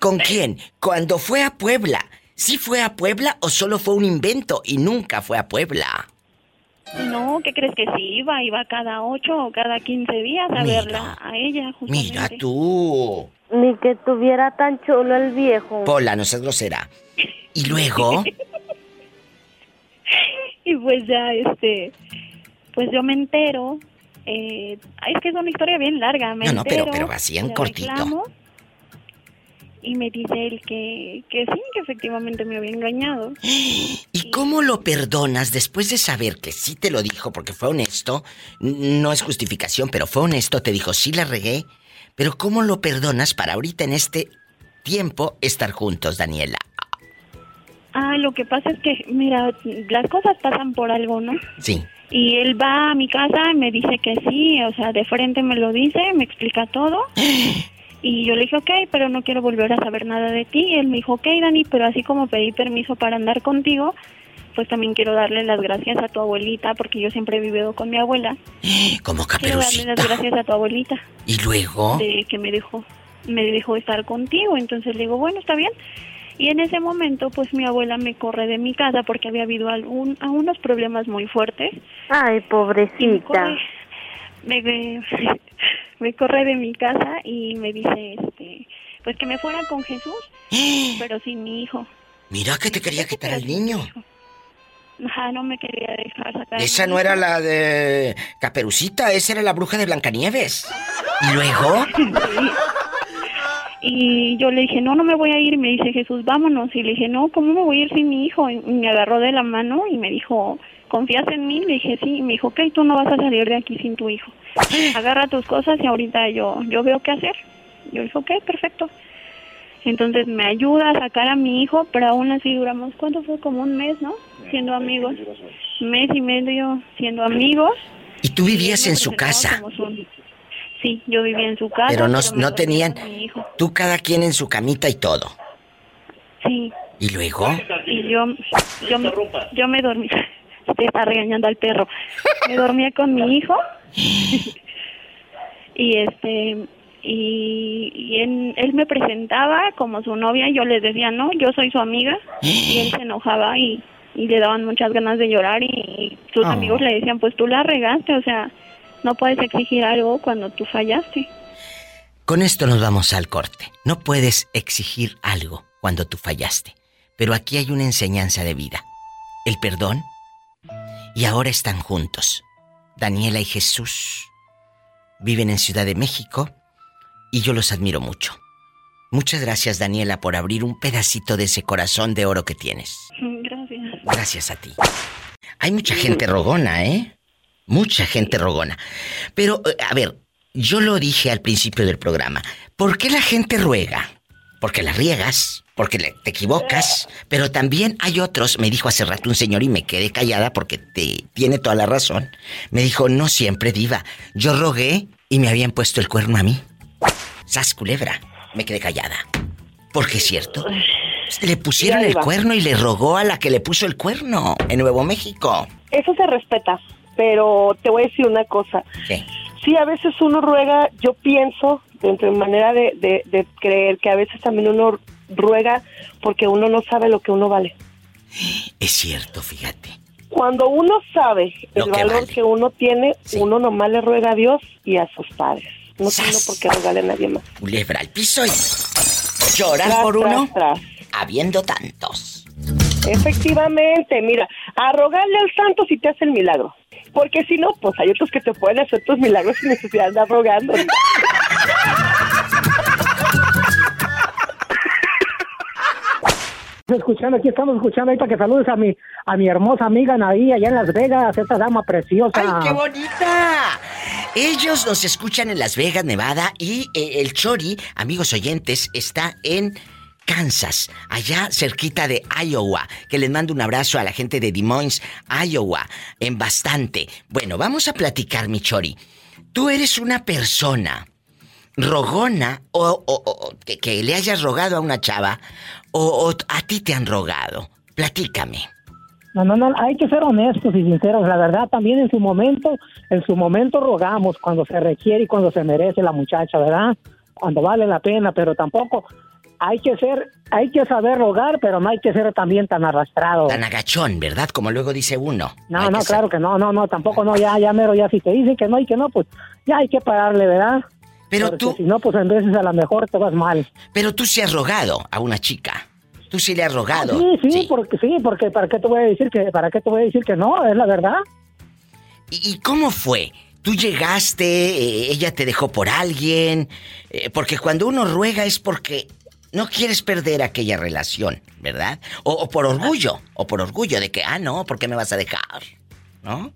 ¿Con quién? Cuando fue a Puebla. ¿Sí fue a Puebla o solo fue un invento y nunca fue a Puebla? No, ¿qué crees que sí iba? Iba cada ocho o cada quince días a verla a ella. Justamente. Mira tú. Ni que tuviera tan chulo el viejo. Pola, no seas grosera. Y luego, [laughs] Y pues ya, este, pues yo me entero. Eh, es que es una historia bien larga. Me No, no, pero- entero, pero así en cortito. reclamo, Y me dice él que, que sí, que efectivamente me había engañado. [gasps] ¿y cómo lo perdonas después de saber que sí te lo dijo porque fue honesto? No es justificación, pero fue honesto, te dijo, sí la regué. Pero ¿cómo lo perdonas para ahorita en este tiempo estar juntos, Daniela? Ah, lo que pasa es que, mira, las cosas pasan por algo, ¿no? Sí. Y él va a mi casa y me dice que sí, o sea, de frente me lo dice, me explica todo. [gasps] Y yo le dije, ok, pero no quiero volver a saber nada de ti. Y él me dijo, ok, Dani, pero así como pedí permiso para andar contigo, pues también quiero darle las gracias a tu abuelita, porque yo siempre he vivido con mi abuela. Como Quiero darle las gracias a tu abuelita ¿Y luego? de que me dejó, me dejó estar contigo. Entonces le digo, bueno, está bien. Y en ese momento, pues mi abuela me corre de mi casa porque había habido algún, algunos problemas muy fuertes. Ay, pobrecita. Me, me, [laughs] me corre de mi casa y me dice, este, pues que me fuera con Jesús, [gasps] pero sin mi hijo. Mira que te quería quitar al niño. Ajá, no me quería dejar sacar. Esa no era la de Caperucita, esa era la bruja de Blancanieves. ¿Y luego? [laughs] Y yo le dije, no, no me voy a ir. Y me dice Jesús, vámonos. Y le dije, no, ¿cómo me voy a ir sin mi hijo? Y me agarró de la mano y me dijo, ¿confías en mí? Le dije, sí. Y me dijo, ok, tú no vas a salir de aquí sin tu hijo. [gasps] Agarra tus cosas y ahorita yo, yo veo qué hacer. Yo dije, ok, perfecto. Entonces me ayuda a sacar a mi hijo, pero aún así duramos, ¿cuánto fue? Como un mes, ¿no? Siendo amigos. Mes y medio siendo amigos. ¿Y tú vivías Y en su casa? su- Sí, yo vivía en su casa. Pero no, me no tenían... Tú cada quien en su camita y todo. Sí. ¿Y luego? Y yo, yo, me- yo me dormí. Está regañando al perro. Me dormía con mi hijo. [laughs] y este y, y él, él me presentaba como su novia y yo les decía no yo soy su amiga y él se enojaba y, y le daban muchas ganas de llorar y, y sus Oh. amigos le decían pues tú la regaste o sea no puedes exigir algo cuando tú fallaste Con esto nos vamos al corte. No puedes exigir algo cuando tú fallaste. Pero aquí hay una enseñanza de vida. El perdón. Y ahora están juntos. Daniela y Jesús viven en Ciudad de México y yo los admiro mucho. Muchas gracias Daniela por abrir un pedacito de ese corazón de oro que tienes. gracias Gracias a ti. Hay mucha gente rogona, ¿eh? Mucha gente rogona. Pero, eh, a ver, yo lo dije al principio del programa. ¿Por qué la gente ruega? Porque la riegas, porque le- te equivocas, pero también hay otros, me dijo hace rato un señor y me quedé callada porque te, tiene toda la razón. Me dijo, no siempre diva, yo rogué y me habían puesto el cuerno a mí. Sas culebra, me quedé callada. Porque es cierto, le pusieron el cuerno y le rogó a la que le puso el cuerno en Nuevo México. Eso se respeta, pero te voy a decir una cosa. ¿Qué? Sí, a veces uno ruega, yo pienso, dentro de manera de, de- de creer, que a veces también uno ruega porque uno no sabe lo que uno vale. Es cierto, fíjate. Cuando uno sabe el que valor vale. que uno tiene, uno nomás le ruega a Dios y a sus padres. No tiene uno por qué rogarle a nadie más. Culebra al piso y llorar Tras, por uno, tras, habiendo tantos. Efectivamente, mira, a rogarle al santo si te hace el milagro. Porque si no, pues hay otros que te pueden hacer tus milagros sin necesidad de andar rogando. [laughs] Escuchando, aquí estamos escuchando para que saludes a mi, a mi hermosa amiga Naí allá en Las Vegas, esta dama preciosa. ¡Ay, qué bonita! Ellos nos escuchan en Las Vegas, Nevada, y eh, el Chori, amigos oyentes, está en Kansas, allá cerquita de Iowa. Que les mando un abrazo a la gente de Des Moines, Iowa, en bastante. Bueno, vamos a platicar, mi Chori. Tú eres una persona rogona o, o- o- que, que le hayas rogado a una chava o, o a ti te han rogado. Platícame. No, no, no, hay que ser honestos y sinceros. La verdad, también en su momento, en su momento rogamos cuando se requiere y cuando se merece la muchacha, ¿verdad? Cuando vale la pena, pero tampoco hay que ser, hay que saber rogar, pero no hay que ser también tan arrastrado. Tan agachón, ¿verdad? Como luego dice uno. No, no, que ser- claro que no, no, no, tampoco no, ya, ya mero, ya si te dicen que no y que no, pues ya hay que pararle, ¿verdad? Pero tú... Si no, pues en veces a lo mejor te vas mal. Pero tú sí has rogado a una chica. Tú sí le has rogado. Sí, sí, porque sí, porque para qué te voy a decir que, para qué te voy a decir que no, es la verdad. ¿Y, y cómo fue? ¿Tú llegaste, eh, ella te dejó por alguien? Eh, porque cuando uno ruega es porque no quieres perder aquella relación, ¿verdad? O, o por orgullo, o por orgullo de que, ah, no, ¿por qué me vas a dejar? ¿No?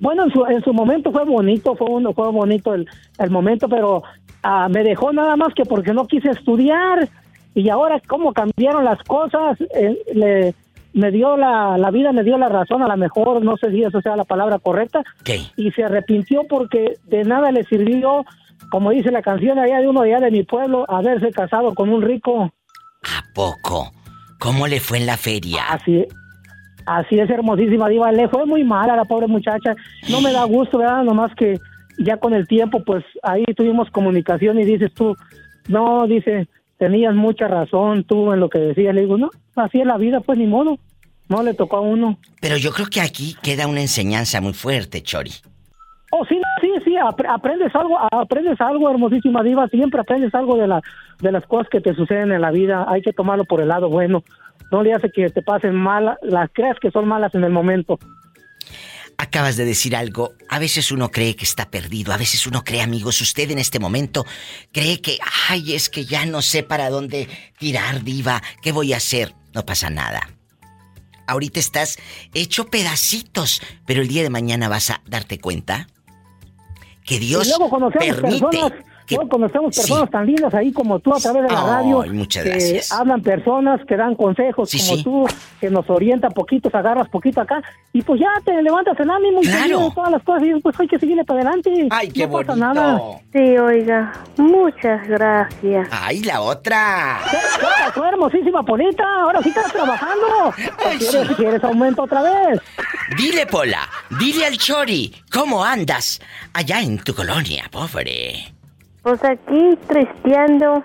Bueno, en su, en su momento fue bonito, fue uno, fue bonito el, el momento, pero ah, me dejó nada más que porque no quise estudiar y ahora cómo cambiaron las cosas, eh, le, me dio la, la vida, me dio la razón, a lo mejor no sé si eso sea la palabra correcta, y se arrepintió porque de nada le sirvió, como dice la canción allá de uno allá de mi pueblo, haberse casado con un rico. ¿A poco? ¿Cómo le fue en la feria? Así, así es hermosísima diva, le fue muy mal a la pobre muchacha, no me da gusto, ¿verdad? Nomás que ya con el tiempo, pues ahí tuvimos comunicación y dices tú, no, dice, tenías mucha razón tú en lo que decías, le digo, no, así es la vida, pues ni modo, no le tocó a uno. Pero yo creo que aquí queda una enseñanza muy fuerte, Chori. Oh, sí, sí, sí, apre- aprendes algo, aprendes algo, hermosísima diva, siempre aprendes algo de, la, de las cosas que te suceden en la vida, hay que tomarlo por el lado bueno, no le hace que te pasen malas, las creas que son malas en el momento. Acabas de decir algo. A veces uno cree que está perdido. A veces uno cree, amigos, usted en este momento cree que, ay, es que ya no sé para dónde tirar, diva. ¿Qué voy a hacer? No pasa nada. Ahorita estás hecho pedacitos, pero el día de mañana vas a darte cuenta que Dios y luego conocemos permite. personas, luego conocemos personas tan lindas ahí como tú a través de la Ay, radio. muchas que gracias. hablan personas que dan consejos como sí. tú, que nos orientan poquitos, agarras poquito acá y pues ya te levantas el ánimo y te Claro. vienen todas las cosas y pues hay que seguirle para adelante. Ay, qué no pasa nada. Sí, oiga, muchas gracias. ¡Ay, la otra! ¿Qué qué pasó, hermosísima Polita? Ahora sí estás trabajando. [laughs] ¿O ¿Quieres, ¿Quieres aumento otra vez? Dile, Pola, dile al Chori, ¿cómo andas allá en tu colonia, pobre? Pues aquí tristeando.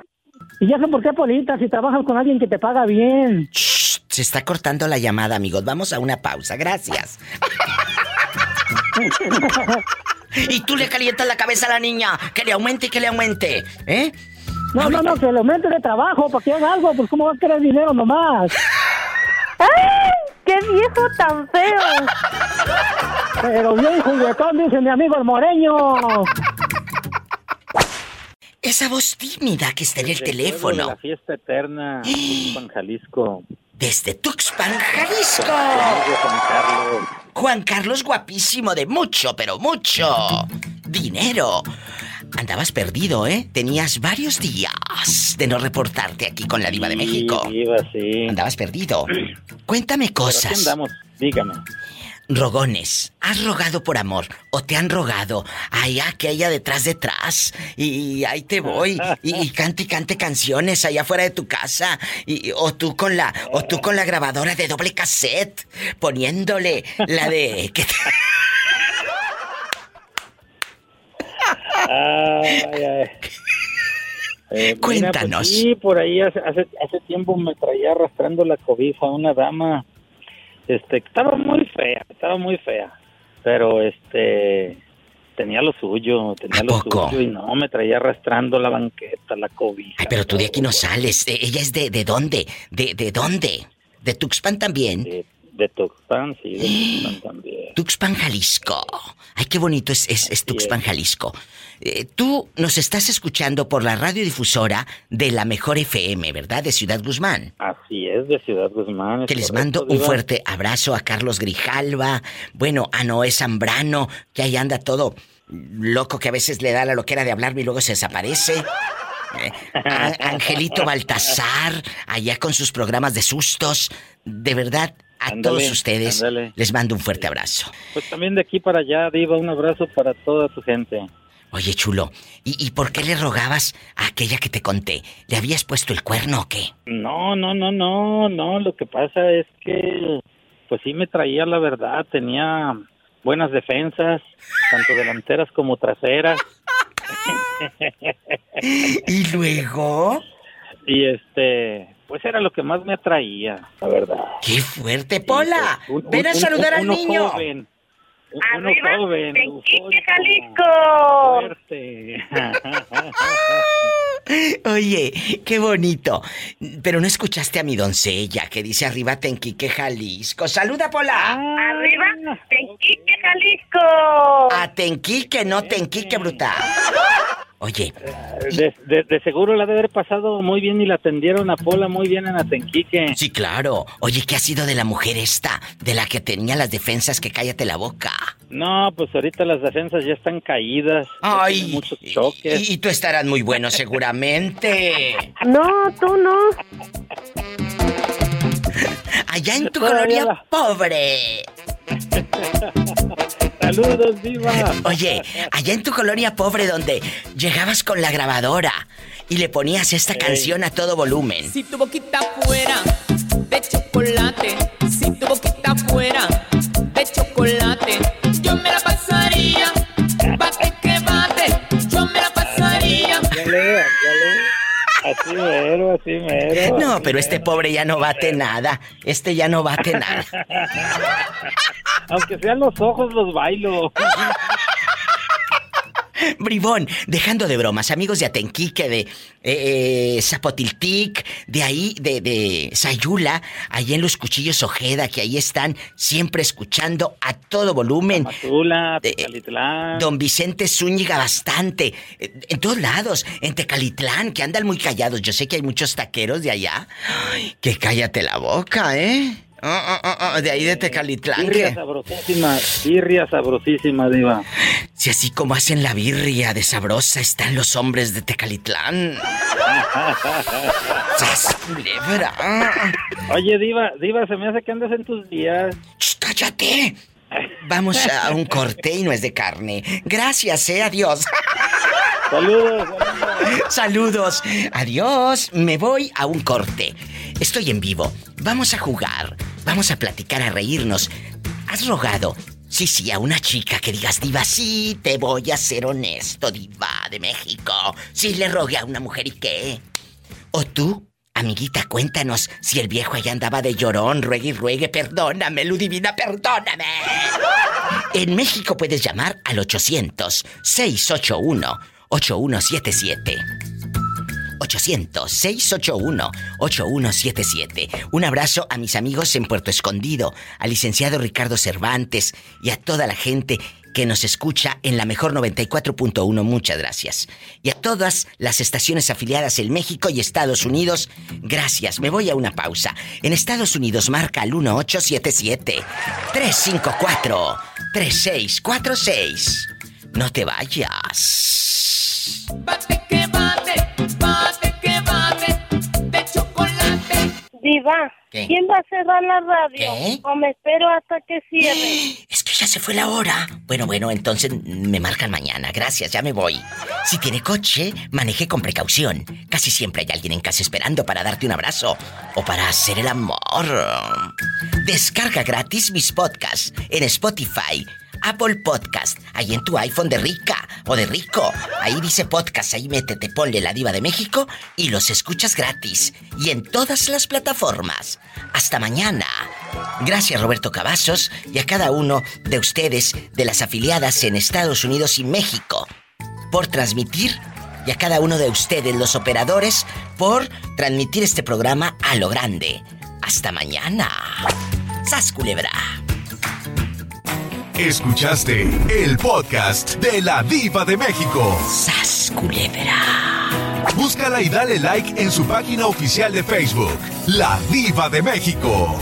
Y ya sé por qué, Polita, si trabajas con alguien que te paga bien. Se está cortando la llamada, amigos. Vamos a una pausa. Gracias. y tú le calientas la cabeza a la niña. Que le aumente y que le aumente. ¿Eh? No, no, no, que le aumente de trabajo para que haga algo, pues cómo va a querer dinero nomás. ¡Ay! ¡Qué viejo tan feo! Pero bien juguetón, dice mi amigo el moreño. Esa voz tímida que está en el de teléfono. La fiesta eterna, Tuxpan, [gasps] Jalisco. Desde Tuxpan, Jalisco. Juan Carlos. Juan Carlos guapísimo de mucho, pero mucho dinero. Andabas perdido, ¿eh? Tenías varios días de no reportarte aquí con la diva de México. Sí. Andabas perdido. Cuéntame Pero aquí cosas. andamos, dígame. Rogones, ¿has rogado por amor o te han rogado allá que haya detrás detrás? Y ahí te voy y, y cante y cante canciones allá afuera de tu casa y, o tú con la o tú con la grabadora de doble cassette poniéndole la de que te- Ay, ay. [laughs] Eh, mira, Cuéntanos. pues sí, por ahí hace, hace, hace tiempo me traía arrastrando la cobija una dama, este, estaba muy fea, estaba muy fea, pero este, tenía lo suyo, tenía lo suyo y no, me traía arrastrando la banqueta, la cobija. Ay, pero tú de aquí no sales. Eh, ¿Ella es de, de dónde? ¿De, de dónde? ¿De Tuxpan también? De, de Tuxpan, sí, de Tuxpan [gasps] también. Tuxpan, Jalisco. Ay, qué bonito es, es, es Tuxpan, Jalisco. Eh, tú nos estás escuchando por la radiodifusora de la Mejor FM, ¿verdad? De Ciudad Guzmán. Así es, de Ciudad Guzmán. Que les correcto, mando un fuerte abrazo a Carlos Grijalva, bueno, a Noé Zambrano, que ahí anda todo loco, que a veces le da la loquera de hablarme y luego se desaparece. Eh, a [laughs] Angelito Baltasar, allá con sus programas de sustos. De verdad, a todos ustedes les mando un fuerte abrazo. Pues también de aquí para allá, Diva, un abrazo para toda tu gente. Oye, chulo, ¿y, y por qué le rogabas a aquella que te conté? ¿Le habías puesto el cuerno o qué? No, no, no, no, no, lo que pasa es que, pues sí me traía la verdad, tenía buenas defensas, tanto delanteras como traseras. ¿Y luego? Y este, pues era lo que más me atraía, la verdad. ¡Qué fuerte, Pola! Un- ¡Ven a un- saludar al niño! joven, uno Arriba, joven, Tenquique, Jalisco. fuerte. [laughs] Oye, qué bonito. Pero no escuchaste a mi doncella que dice arriba Tenquique, Jalisco. ¡Saluda, Pola! Arriba, Tenquique, Jalisco. A Tenquique, no Tenquique, bruta. [laughs] Oye, De, de- de seguro la debe haber pasado muy bien y la atendieron a Pola muy bien en Atenquique. sí, claro. Oye, ¿qué ha sido de la mujer esta? De la que tenía las defensas que cállate la boca. No, pues ahorita las defensas ya están caídas. Ay, muchos choques. Y, y tú estarás muy bueno, seguramente. [laughs] No, tú no. Allá en tu Todavía colonia la- pobre. [laughs] Saludos, Diva. Oye, allá en tu colonia pobre donde llegabas con la grabadora y le ponías esta canción a todo volumen. Si tu boquita fuera de chocolate, si tu boquita fuera de chocolate, yo me la pasaría, Así mero, así mero. No, pero este pobre ya no bate nada. Este ya no bate nada. Aunque sean los ojos, los bailo. [laughs] Bribón, dejando de bromas, amigos de Atenquique, de eh, eh, Zapotiltic, de ahí, de, de Sayula, ahí en los cuchillos Ojeda, que ahí están siempre escuchando a todo volumen. Tula, Tecalitlán. Don Vicente Zúñiga bastante. eh, En todos lados. En Tecalitlán, que andan muy callados. Yo sé que hay muchos taqueros de allá. Ay, que cállate la boca, ¿eh? Ah, ah, ah, de ahí de Tecalitlán. Birria sabrosísima, birria sabrosísima, Diva. Si así como hacen la birria de sabrosa están los hombres de Tecalitlán. [laughs] Oye, Diva, Diva, se me hace que andas en tus días. ¡Cállate! Vamos a un corte y no es de carne. Gracias, eh, adiós. Saludos. [laughs] Saludos. Adiós. Me voy a un corte. Estoy en vivo. Vamos a jugar. Vamos a platicar, a reírnos. ¿Has rogado? Sí, sí, a una chica que digas, diva, sí, te voy a ser honesto, diva de México. Sí, le rogué a una mujer y qué. O tú, amiguita, cuéntanos si el viejo allá andaba de llorón, ruegue y ruegue, perdóname, Ludivina, perdóname. En México puedes llamar al 800-681-8177. 800-681-8177. Un abrazo a mis amigos en Puerto Escondido, al licenciado Ricardo Cervantes y a toda la gente que nos escucha en la mejor 94.1. Muchas gracias. Y a todas las estaciones afiliadas en México y Estados Unidos, gracias. Me voy a una pausa. En Estados Unidos marca al 1877-354-3646. No te vayas. Diva, ¿Qué? ¿quién va a cerrar la radio? ¿Qué? ¿O me espero hasta que cierre? [gasps] Es que ya se fue la hora. Bueno, bueno, entonces me marcan mañana. Gracias, ya me voy. Si tiene coche, maneje con precaución. Casi siempre hay alguien en casa esperando para darte un abrazo o para hacer el amor. Descarga gratis mis podcasts en Spotify. Apple Podcast, ahí en tu iPhone de rica o de rico. Ahí dice podcast, ahí métete, ponle la diva de México y los escuchas gratis. Y en todas las plataformas. Hasta mañana. Gracias Roberto Cavazos y a cada uno de ustedes de las afiliadas en Estados Unidos y México por transmitir y a cada uno de ustedes los operadores por transmitir este programa a lo grande. Hasta mañana. ¡Sas culebra! Escuchaste el podcast de la Diva de México. ¡Sas, culebra! Búscala y dale like en su página oficial de Facebook, La Diva de México.